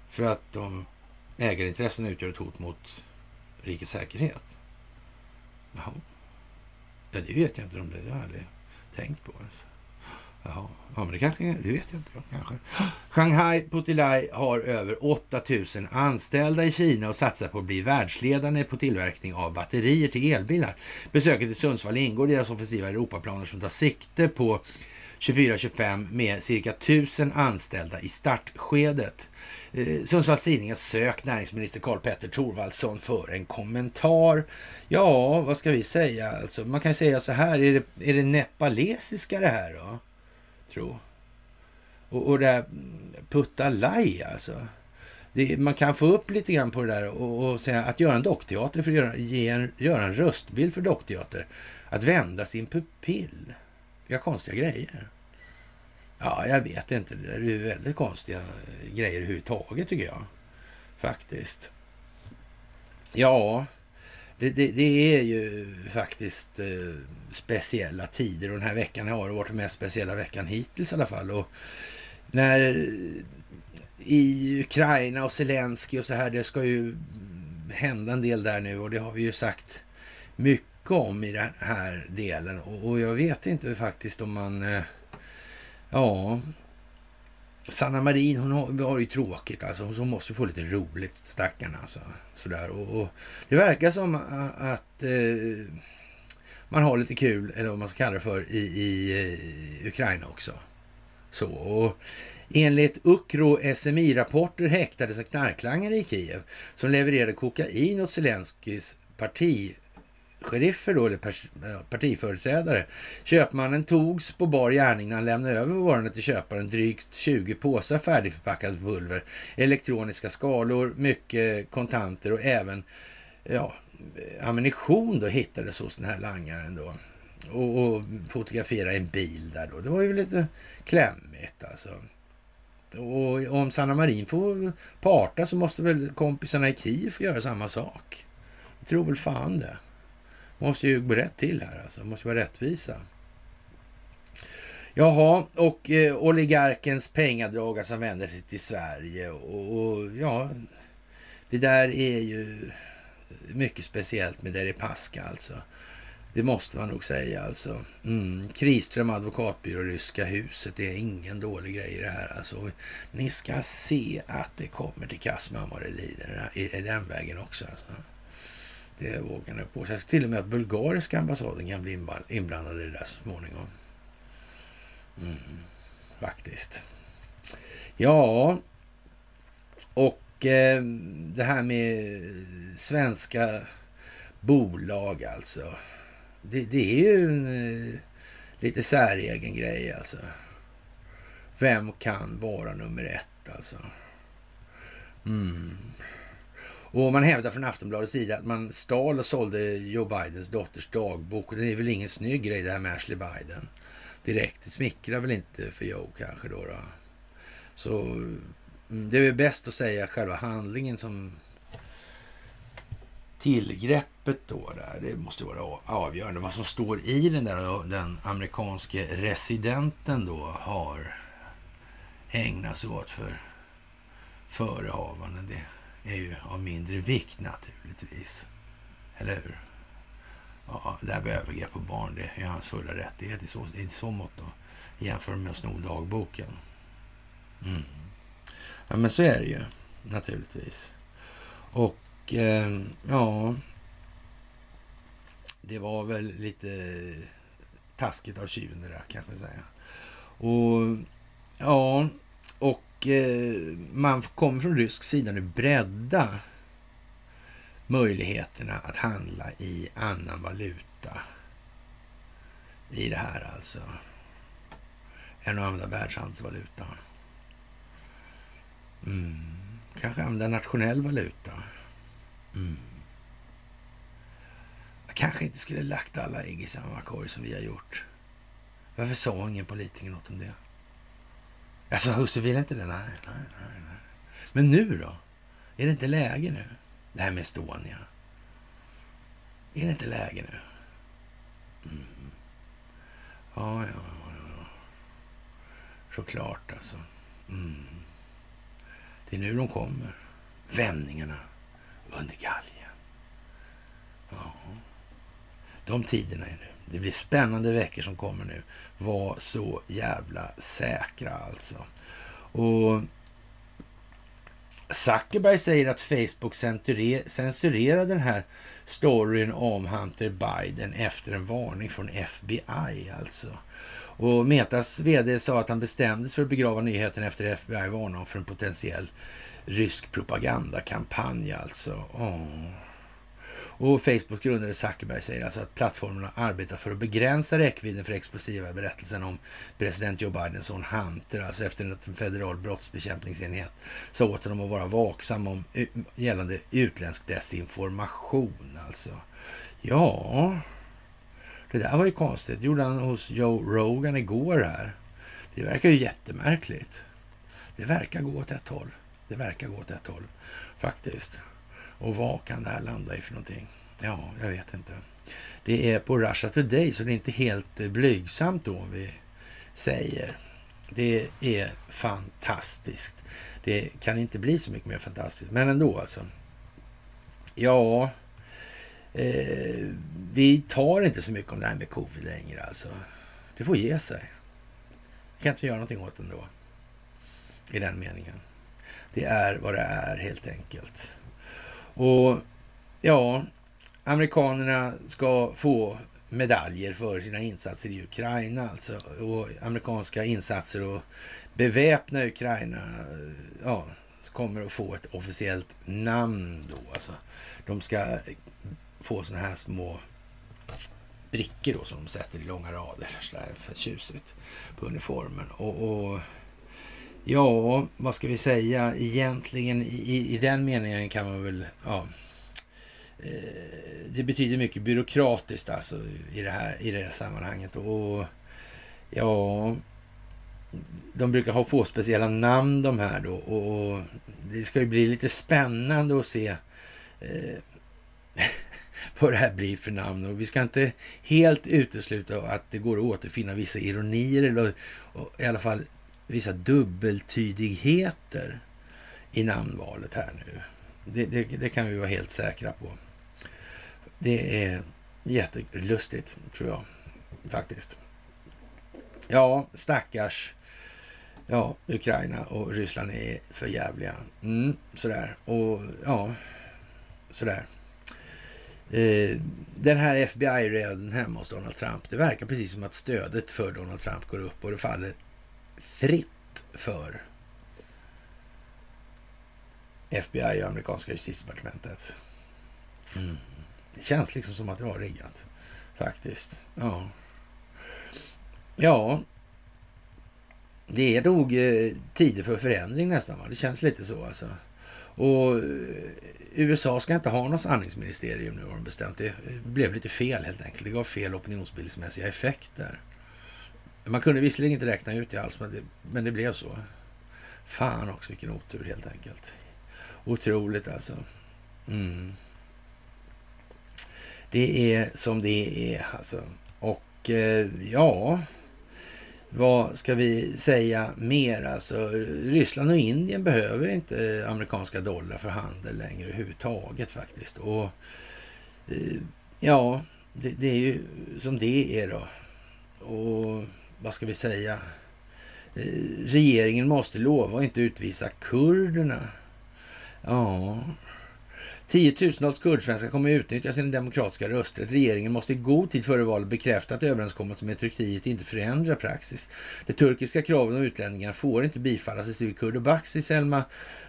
För att de ägarintressen utgör ett hot mot rikets säkerhet. Jaha. Ja, det vet jag inte om det. Det har jag aldrig tänkt på ens. Jaha, ja, men det kanske, det vet jag inte. Kanske. Shanghai Putilai har över 8000 anställda i Kina och satsar på att bli världsledande på tillverkning av batterier till elbilar. Besöket i Sundsvall ingår i deras offensiva Europaplaner som tar sikte på 24-25 med cirka 1000 anställda i startskedet. Eh, Sundsvalls Tidning har sökt näringsminister Karl Petter Thorvaldsson för en kommentar. Ja, vad ska vi säga? Alltså, man kan säga så här, är det, är det nepalesiska det här då? Tro. Och, och det här puttalaj alltså. Det, man kan få upp lite grann på det där och, och säga att göra en dockteater för att göra, ge en, göra en röstbild för dockteater. Att vända sin pupill. Vilka konstiga grejer. Ja, jag vet inte. Det är ju väldigt konstiga grejer överhuvudtaget tycker jag. Faktiskt. Ja, det, det, det, är ju faktiskt eh, speciella tider och den här veckan har varit den mest speciella veckan hittills i alla fall. Och när eh, i Ukraina och Zelensky och så här, det ska ju hända en del där nu och det har vi ju sagt mycket om i den här delen. Och, och jag vet inte faktiskt om man... Eh, ja, Sanna Marin, hon har, har ju tråkigt alltså. Hon måste få lite roligt, stackarn alltså. Sådär. Och, och det verkar som att, att eh, man har lite kul, eller vad man ska kalla det för, i, i, i Ukraina också. Så, och enligt Ukro SMI-rapporter häktades en knarklangare i Kiev som levererade kokain åt Zelenskyjs parti sheriffer då, eller partiföreträdare. Köpmannen togs på bar gärning när han lämnade över varorna till köparen drygt 20 påsar färdigförpackad pulver, elektroniska skalor, mycket kontanter och även ja, ammunition då hittades hos den här langaren då. Och, och fotografera en bil där då. Det var ju lite klämmigt alltså. Och om Sanna Marin får parta så måste väl kompisarna i Kiev få göra samma sak. Jag tror väl fan det måste ju gå rätt till här alltså. Det måste vara rättvisa. Jaha, och eh, oligarkens pengadragare som vänder sig till Sverige och, och, ja, det där är ju mycket speciellt med Deripaska alltså. Det måste man nog säga alltså. Mm. Kriström advokatbyrå, Ryska huset. Det är ingen dålig grej i det här alltså. Ni ska se att det kommer till Kasman vad det lider i den vägen också alltså. Det vågar jag på sig. Till och med att bulgariska ambassaden kan bli inblandad i det där så småningom. Mm, faktiskt. Ja, och eh, det här med svenska bolag alltså. Det, det är ju en eh, lite säregen grej alltså. Vem kan vara nummer ett alltså? Mm. Och man hävdar från Aftonbladets sida att man stal och sålde Joe Bidens dotters dagbok. Och det är väl ingen snygg grej det här med Ashley Biden. Direkt. Det smickrar väl inte för Joe kanske då. då. Så mm, det är väl bäst att säga själva handlingen som tillgreppet då där. Det måste vara avgörande. Vad som står i den där den amerikanske residenten då har ägnat sig åt för förehavanden. Det är ju av mindre vikt naturligtvis. Eller hur? Ja, det här med övergrepp på barn, det är hans fulla rättighet i så, i så mått då. Jämför med att sno dagboken. Mm. Ja, men så är det ju naturligtvis. Och eh, ja, det var väl lite taskigt av tjuven det där kanske säga. Och ja, och Eh, man kommer från rysk sida nu bredda möjligheterna att handla i annan valuta i det här alltså. Än att använda världshandelsvaluta. Mm. Kanske använda nationell valuta. Mm. Jag kanske inte skulle lagt alla ägg i samma korg som vi har gjort. Varför sa ingen politiker något om det? Alltså husse vill inte det? Nej, nej, nej, nej. Men nu då? Är det inte läge nu? Det här med Estonia. Är det inte läge nu? Mm. Ja, ja, ja, ja. Såklart alltså. Mm. Det är nu de kommer. Vändningarna under galgen. Ja. De tiderna är nu. Det blir spännande veckor som kommer nu. Var så jävla säkra alltså. Och Zuckerberg säger att Facebook censurerade den här storyn om Hunter Biden efter en varning från FBI alltså. Och Metas vd sa att han bestämdes för att begrava nyheten efter FBI varnade för en potentiell rysk propagandakampanj alltså. Oh. Och Facebooks grundare Zuckerberg säger alltså att plattformarna arbetar för att begränsa räckvidden för explosiva berättelsen om president Joe Bidens son Hunter, alltså efter att en federal brottsbekämpningsenhet sa åt honom att vara vaksam om eh, gällande utländsk desinformation alltså. Ja, det där var ju konstigt. Det gjorde han hos Joe Rogan igår här. Det verkar ju jättemärkligt. Det verkar gå åt ett håll. Det verkar gå åt ett håll faktiskt. Och vad kan det här landa i för någonting? Ja, jag vet inte. Det är på Russia Today, så det är inte helt eh, blygsamt då om vi säger. Det är fantastiskt. Det kan inte bli så mycket mer fantastiskt, men ändå alltså. Ja, eh, vi tar inte så mycket om det här med covid längre alltså. Det får ge sig. Vi kan inte göra någonting åt det ändå. I den meningen. Det är vad det är helt enkelt. Och ja, amerikanerna ska få medaljer för sina insatser i Ukraina alltså. Och amerikanska insatser och beväpna Ukraina ja, kommer att få ett officiellt namn då. Alltså, de ska få sådana här små brickor då som de sätter i långa rader. Så där för tjusigt på uniformen. Och, och ja, vad ska vi säga? Egentligen i, i den meningen kan man väl... Ja, eh, det betyder mycket byråkratiskt alltså i det här, i det här sammanhanget. Och ja, de brukar ha få speciella namn de här då och det ska ju bli lite spännande att se eh, vad det här blir för namn. Och vi ska inte helt utesluta att det går att återfinna vissa ironier eller i alla fall vissa dubbeltydigheter i namnvalet här nu. Det, det, det kan vi vara helt säkra på. Det är jättelustigt, tror jag faktiskt. Ja, stackars Ja, Ukraina och Ryssland är för jävliga. Mm, sådär. Och ja, sådär. Eh, den här FBI-räden hemma hos Donald Trump, det verkar precis som att stödet för Donald Trump går upp och det faller fritt för FBI och amerikanska justitiedepartementet. Mm. Det känns liksom som att det var riggat, faktiskt. Ja, ja det är nog eh, tider för förändring nästan. Va? Det känns lite så alltså. Och eh, USA ska inte ha något sanningsministerium nu har de bestämt. Det blev lite fel helt enkelt. Det gav fel opinionsbildningsmässiga effekter. Man kunde visserligen inte räkna ut det alls, men det, men det blev så. Fan också vilken otur helt enkelt. Otroligt alltså. Mm. Det är som det är alltså. Och eh, ja, vad ska vi säga mer? Alltså, Ryssland och Indien behöver inte eh, amerikanska dollar för handel längre överhuvudtaget faktiskt. Och eh, ja, det, det, är ju som det är då. Och vad ska vi säga? Eh, regeringen måste lova att inte utvisa kurderna. Ja, Tiotusentals kurdsvenskar kommer att utnyttja sin demokratiska rösträtt. Regeringen måste i god tid före valet bekräfta att överenskommelsen med Turkiet inte förändrar praxis. De turkiska kraven om utlänningar får inte bifallas i Sture Kurdobaxi, Selma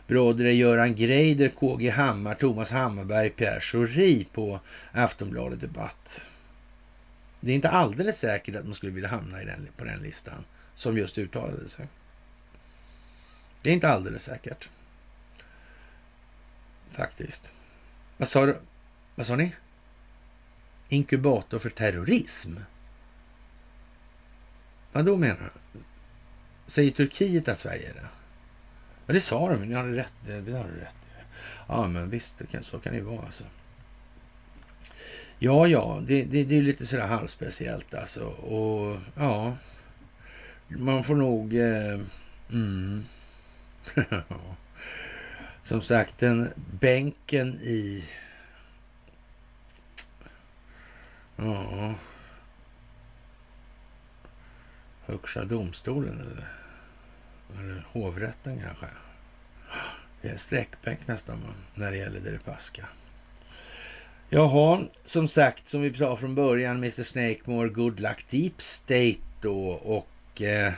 Brodre, Göran Greider, KG Hammar, Thomas Hammarberg, Pierre Schori på Aftonbladet Debatt. Det är inte alldeles säkert att man skulle vilja hamna i den, på den listan som just uttalade sig. Det är inte alldeles säkert. Faktiskt. Vad sa, du? vad sa ni? Inkubator för terrorism? Vad då menar du? Säger Turkiet att Sverige är det? Ja, det sa de. Ni hade rätt. Det, har du rätt Ja, men visst, det kan, så kan det ju vara. Alltså. Ja, ja, det, det, det är lite sådär halvspeciellt alltså. Och ja, man får nog... Eh, mm. Som sagt, den bänken i... Ja... Högsta domstolen eller, eller hovrätten kanske. Det är en sträckbänk nästan när det gäller Deripaska. Jaha, som sagt, som vi sa från början, Mr Snakemore, Good Luck Deep State då och eh,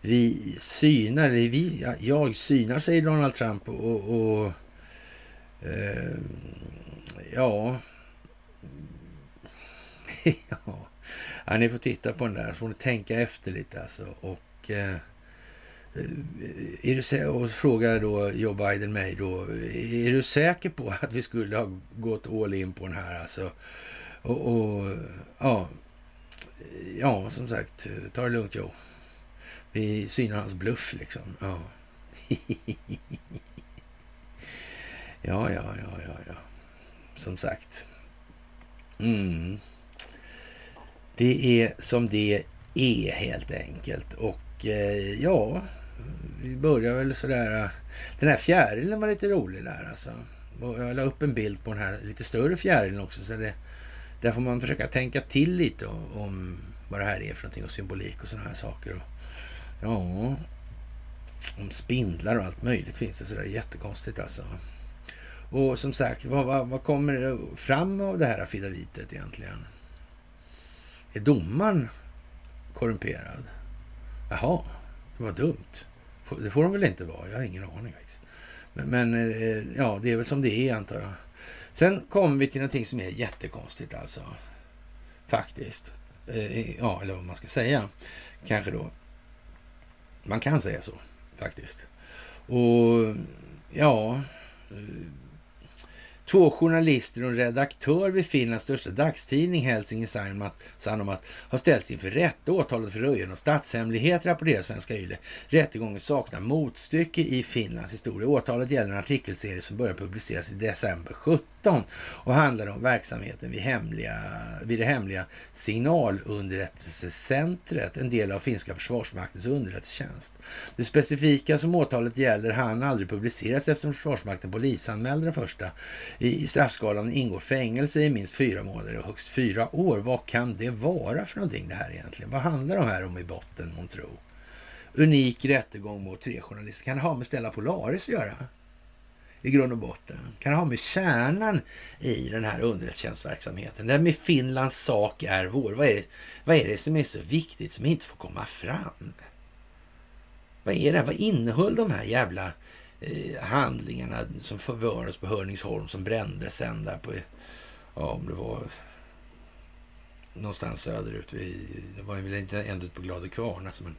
vi synar, eller vi, jag synar, säger Donald Trump. Och, och eh, ja. ja. Ni får titta på den där, så får ni tänka efter lite alltså. Och, eh, Eh, är du, och frågar då Joe Biden mig då, är du säker på att vi skulle ha gått all in på den här alltså? Och, och ja, ja, som sagt, ta det lugnt Joe. Vi synar hans bluff liksom. Ja. Ja, ja, ja, ja, ja. Som sagt. Mm. Det är som det är helt enkelt. Och eh, ja, vi börjar väl sådär. Äh, den här fjärilen var lite rolig där alltså. Och jag la upp en bild på den här lite större fjärilen också. Så det, där får man försöka tänka till lite om vad det här är för någonting och symbolik och sådana här saker. Och, ja, om spindlar och allt möjligt finns det sådär jättekonstigt alltså. Och som sagt, vad, vad, vad kommer fram av det här affidavitet egentligen? Är domaren korrumperad? Jaha, det var dumt. Det får de väl inte vara? Jag har ingen aning faktiskt. Men, men eh, ja, det är väl som det är antar jag. Sen kommer vi till någonting som är jättekonstigt alltså. Faktiskt. Eh, ja, eller vad man ska säga. Kanske då. Man kan säga så faktiskt. Och ja, eh, Två journalister och en redaktör vid Finlands största dagstidning Helsingin Sanomat har ställts inför rätta. Åtalet för röjande av statshemligheter rapporterar Svenska Yle. Rättegången saknar motstycke i Finlands historia. Åtalet gäller en artikelserie som började publiceras i december 17 och handlar om verksamheten vid, hemliga, vid det hemliga signalunderrättelsecentret, en del av finska försvarsmaktens underrättelsetjänst. Det specifika som åtalet gäller hann aldrig publiceras eftersom Försvarsmakten polisanmälde den första i straffskalan ingår fängelse i minst fyra månader och högst fyra år. Vad kan det vara för någonting det här egentligen? Vad handlar det här om i botten, tro? Unik rättegång mot tre journalister. Kan det ha med Stella Polaris att göra? I grund och botten. Kan det ha med kärnan i den här underrättelsetjänstverksamheten? Det här med Finlands sak är vår. Vad är, det, vad är det som är så viktigt som inte får komma fram? Vad är det? Vad innehöll de här jävla Eh, handlingarna som förvarades på Hörningsholm som brändes sen där på, ja om det var någonstans söderut. det var väl inte ända ut på Glade Kvarn, alltså, men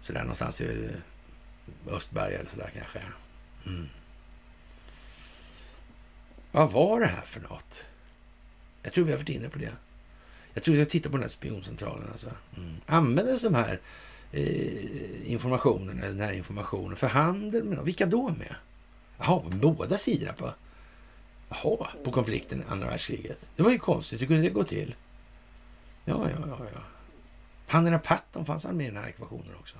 sådär någonstans i eh, Östberga eller sådär kanske. Mm. Vad var det här för något? Jag tror vi har varit inne på det. Jag tror vi ska titta på den här spioncentralen. Alltså. Mm. Användes de här Eh, informationen, eller den här informationen, för handel med Vilka då med? Jaha, båda sidorna på, jaha, på konflikten andra världskriget. Det var ju konstigt, hur kunde det gå till? Ja, ja, ja, ja. Handen Patton, fanns han med i den här ekvationen också?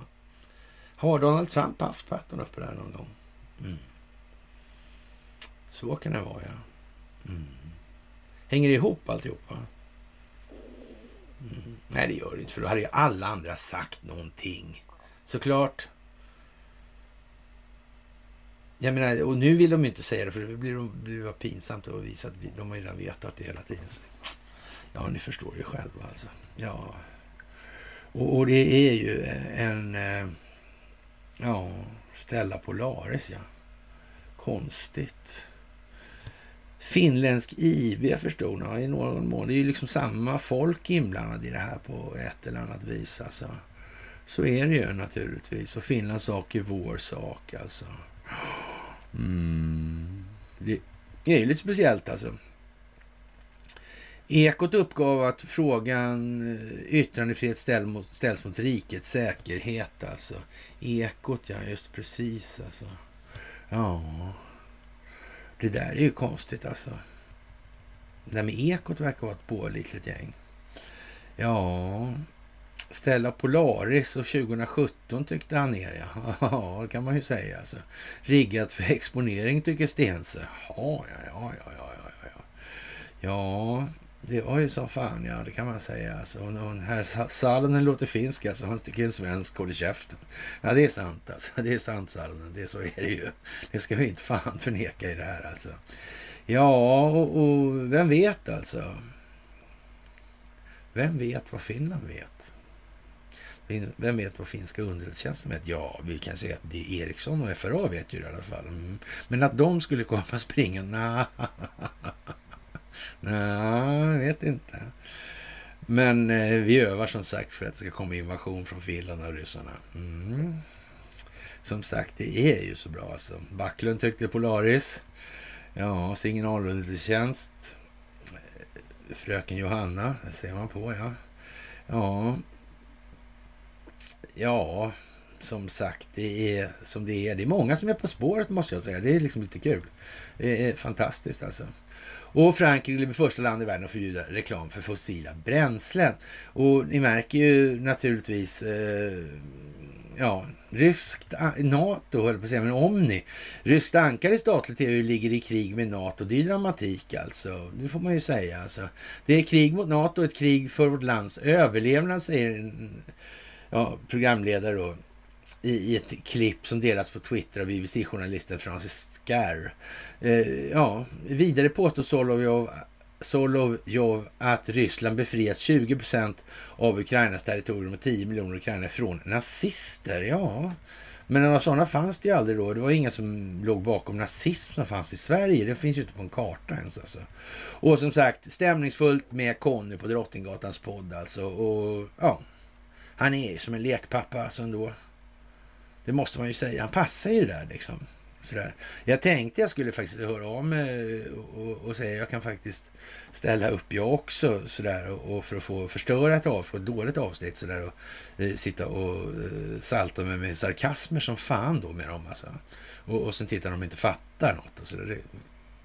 Har Donald Trump haft Patton uppe där någon gång? Mm. Så kan det vara, ja. Mm. Hänger det ihop alltihopa? Nej, det gör det inte, för då hade ju alla andra sagt någonting. Såklart. Jag menar, och nu vill de ju inte säga det, för det blir, blir pinsamt att visa att vi, de har ju redan vetat det hela tiden. Så. Ja, ni förstår ju själva alltså. Ja. Och, och det är ju en... Eh, ja, Stella Polaris, ja. Konstigt. Finländsk IB jag förstod ja, i någon mån. Det är ju liksom samma folk inblandade i det här på ett eller annat vis. Alltså. Så är det ju naturligtvis. Och Finlands sak är vår sak alltså. Mm. Det är ju lite speciellt alltså. Ekot uppgav att frågan eh, yttrandefrihet ställs mot, ställs mot rikets säkerhet alltså. Ekot, ja just precis alltså. Ja. Det där är ju konstigt alltså. Det där med Ekot verkar vara ett pålitligt gäng. Ja, Stella Polaris och 2017 tyckte han ner ja. Ja, det kan man ju säga alltså. Riggat för exponering tycker Stense. Ja, ja, ja, ja, ja. Ja, ja det var ju som fan, ja, det kan man säga. Alltså, och hon, här Salonen låter finsk, alltså. Han tycker en svensk håller käften. Ja, det är sant alltså. Det är sant Salonen. Det, så är det ju. Det ska vi inte fan förneka i det här alltså. Ja, och, och vem vet alltså? Vem vet vad Finland vet? Vem vet vad finska underrättelsetjänsten vet? Ja, vi kan säga att det är Ericsson och FRA vet ju i alla fall. Mm. Men att de skulle komma springande, nah. Nej, jag vet inte. Men eh, vi övar som sagt för att det ska komma invasion från Finland av ryssarna. Mm. Som sagt, det är ju så bra alltså. Backlund tyckte Polaris. Ja, signalundertjänst. Eh, fröken Johanna, det ser man på ja. Ja, ja, som sagt, det är som det är. Det är många som är på spåret måste jag säga. Det är liksom lite kul. Det är fantastiskt alltså. Och Frankrike blir första land i världen att förbjuda reklam för fossila bränslen. Och ni märker ju naturligtvis eh, ja, ryskt NATO, höll på att säga, men Omni. Ryskt ankare i statlig tv ligger i krig med NATO. Det är dramatik alltså. Det får man ju säga. Alltså. Det är krig mot NATO, ett krig för vårt lands överlevnad, säger en ja, programledare då i ett klipp som delats på Twitter av BBC-journalisten Francis Scar. Eh, ja, vidare påstår Solovjov, Solovjov att Ryssland befriat 20 procent av Ukrainas territorium och 10 miljoner ukrainare från nazister. Ja, men några sådana fanns det ju aldrig då. Det var inga som låg bakom nazism som fanns i Sverige. Det finns ju inte på en karta ens alltså. Och som sagt, stämningsfullt med Conny på Drottninggatans podd alltså. Och ja, han är ju som en lekpappa alltså ändå. Det måste man ju säga. Han passar ju det där liksom. Sådär. Jag tänkte jag skulle faktiskt höra av mig eh, och, och säga jag kan faktiskt ställa upp jag också sådär och, och för att få förstöra ett, av, för ett dåligt avsnitt sådär och eh, sitta och eh, salta med, med sarkasmer som fan då med dem alltså. Och, och sen titta de inte fattar något och sådär.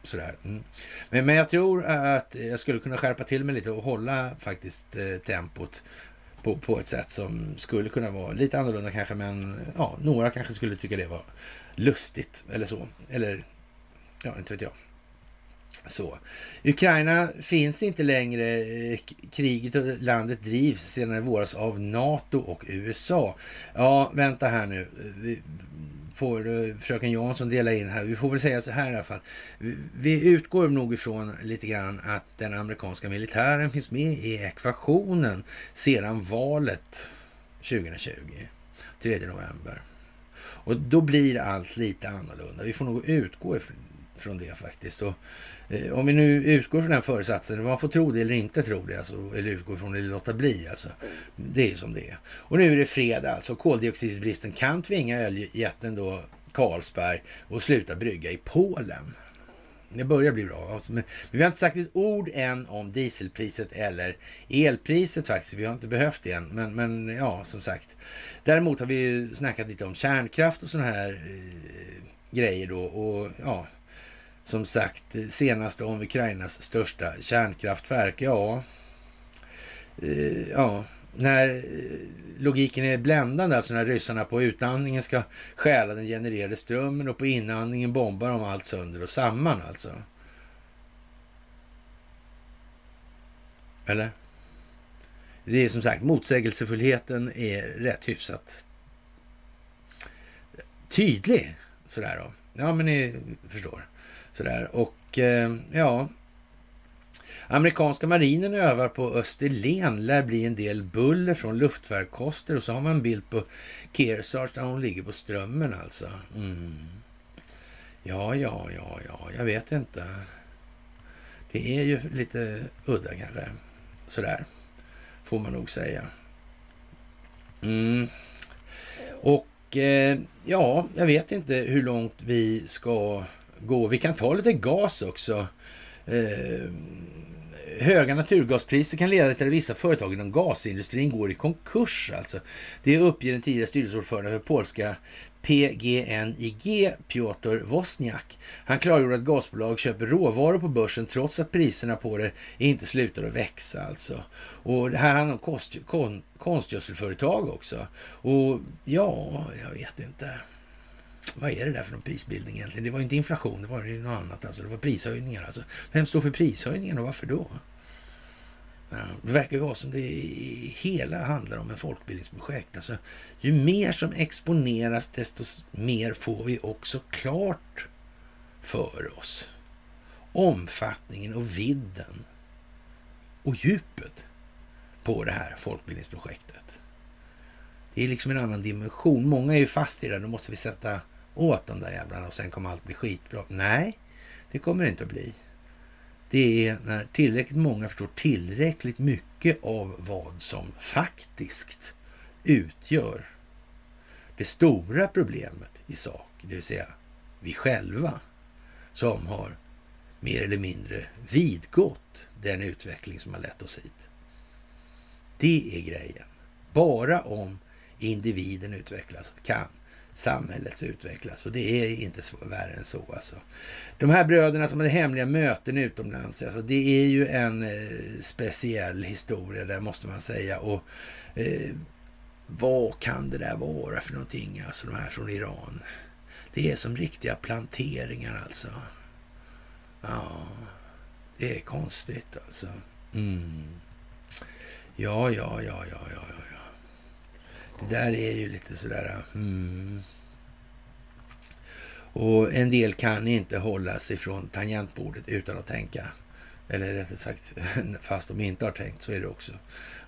sådär. Mm. Men, men jag tror att jag skulle kunna skärpa till mig lite och hålla faktiskt eh, tempot på, på ett sätt som skulle kunna vara lite annorlunda kanske, men ja, några kanske skulle tycka det var lustigt eller så. Eller, ja, inte vet jag. Så. Ukraina finns inte längre. Eh, kriget och landet drivs sedan i våras av NATO och USA. Ja, vänta här nu får eh, fröken Jansson dela in här. Vi får väl säga så här i alla fall. Vi utgår nog ifrån lite grann att den amerikanska militären finns med i ekvationen sedan valet 2020, 3 november. Och då blir allt lite annorlunda. Vi får nog utgå ifrån det faktiskt. Och, Eh, om vi nu utgår från den föresatsen, man får tro det eller inte tro det, alltså, eller utgå från det eller låta bli. Alltså. Det är ju som det är. Och nu är det fredag alltså. Koldioxidbristen kan tvinga öljätten då Carlsberg att sluta brygga i Polen. Det börjar bli bra. Alltså, men vi har inte sagt ett ord än om dieselpriset eller elpriset faktiskt. Vi har inte behövt det än. Men, men ja, som sagt. Däremot har vi ju snackat lite om kärnkraft och sådana här eh, grejer då. Och ja, som sagt, senast om Ukrainas största kärnkraftverk. Ja, eh, ja, när eh, logiken är bländande, alltså när ryssarna på utandningen ska stjäla den genererade strömmen och på inandningen bombar de allt sönder och samman alltså. Eller? Det är som sagt, motsägelsefullheten är rätt hyfsat tydlig. Sådär då. Ja, men ni förstår. Sådär. Och eh, ja, Amerikanska marinen övar på Österlen. Lär bli en del buller från luftfarkoster och så har man en bild på Kearsarge där hon ligger på strömmen alltså. Mm. Ja, ja, ja, ja, jag vet inte. Det är ju lite udda kanske. Sådär, får man nog säga. Mm. Och eh, ja, jag vet inte hur långt vi ska gå. Vi kan ta lite gas också. Eh, höga naturgaspriser kan leda till att vissa företag inom gasindustrin går i konkurs. Alltså. Det uppger den tidigare styrelseordförande för polska PGNIG, Piotr Wozniak. Han klargjorde att gasbolag köper råvaror på börsen trots att priserna på det inte slutar att växa. Alltså. Och det här handlar om kost, kon, konstgödselföretag också. Och ja, jag vet inte. Vad är det där för någon prisbildning egentligen? Det var ju inte inflation, det var ju något annat. Alltså. Det var prishöjningar. Alltså. Vem står för prishöjningen och varför då? Det verkar ju vara som det hela handlar om en folkbildningsprojekt. Alltså, ju mer som exponeras, desto mer får vi också klart för oss. Omfattningen och vidden och djupet på det här folkbildningsprojektet. Det är liksom en annan dimension. Många är ju fast i det. där, Då måste vi sätta åt de där jävlarna och sen kommer allt bli skitbra. Nej, det kommer det inte att bli. Det är när tillräckligt många förstår tillräckligt mycket av vad som faktiskt utgör det stora problemet i sak, det vill säga vi själva som har mer eller mindre vidgått den utveckling som har lett oss hit. Det är grejen. Bara om individen utvecklas, kan samhället utvecklas. Och det är inte värre än så alltså. De här bröderna som hade hemliga möten utomlands, alltså, det är ju en eh, speciell historia där måste man säga. Och eh, vad kan det där vara för någonting, alltså de här från Iran? Det är som riktiga planteringar alltså. Ja, det är konstigt alltså. Mm. Ja, ja, ja, ja, ja, ja. Det där är ju lite sådär... Mm. Och en del kan inte hålla sig från tangentbordet utan att tänka. Eller rättare sagt, fast de inte har tänkt så är det också.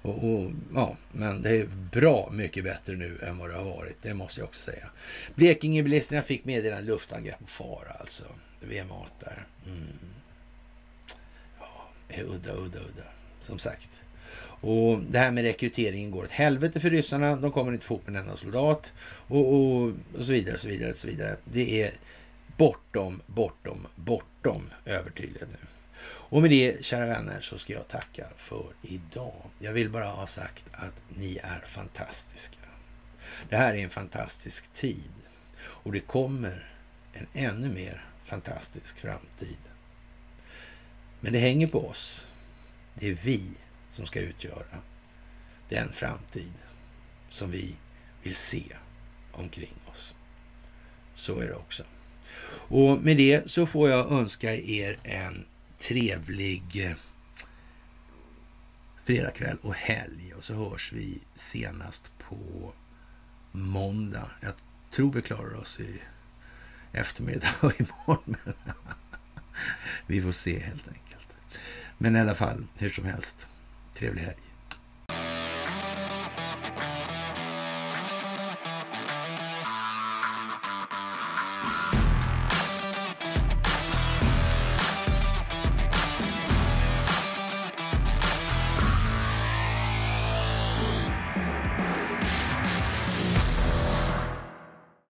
Och, och, ja, men det är bra mycket bättre nu än vad det har varit. Det måste jag också säga. Blekingebilisterna fick meddelande luftangrepp på fara alltså. VMA där. Mm. Ja, udda, udda, udda. Som sagt. Och det här med rekryteringen går åt helvete för ryssarna. De kommer inte få ihop en enda soldat och, och, och så vidare, och så vidare, och så vidare. Det är bortom, bortom, bortom övertydligt nu. Och med det, kära vänner, så ska jag tacka för idag. Jag vill bara ha sagt att ni är fantastiska. Det här är en fantastisk tid och det kommer en ännu mer fantastisk framtid. Men det hänger på oss. Det är vi som ska utgöra den framtid som vi vill se omkring oss. Så är det också. Och med det så får jag önska er en trevlig eh, fredagkväll och helg. Och så hörs vi senast på måndag. Jag tror vi klarar oss i eftermiddag och imorgon. vi får se helt enkelt. Men i alla fall, hur som helst, trevlig helg.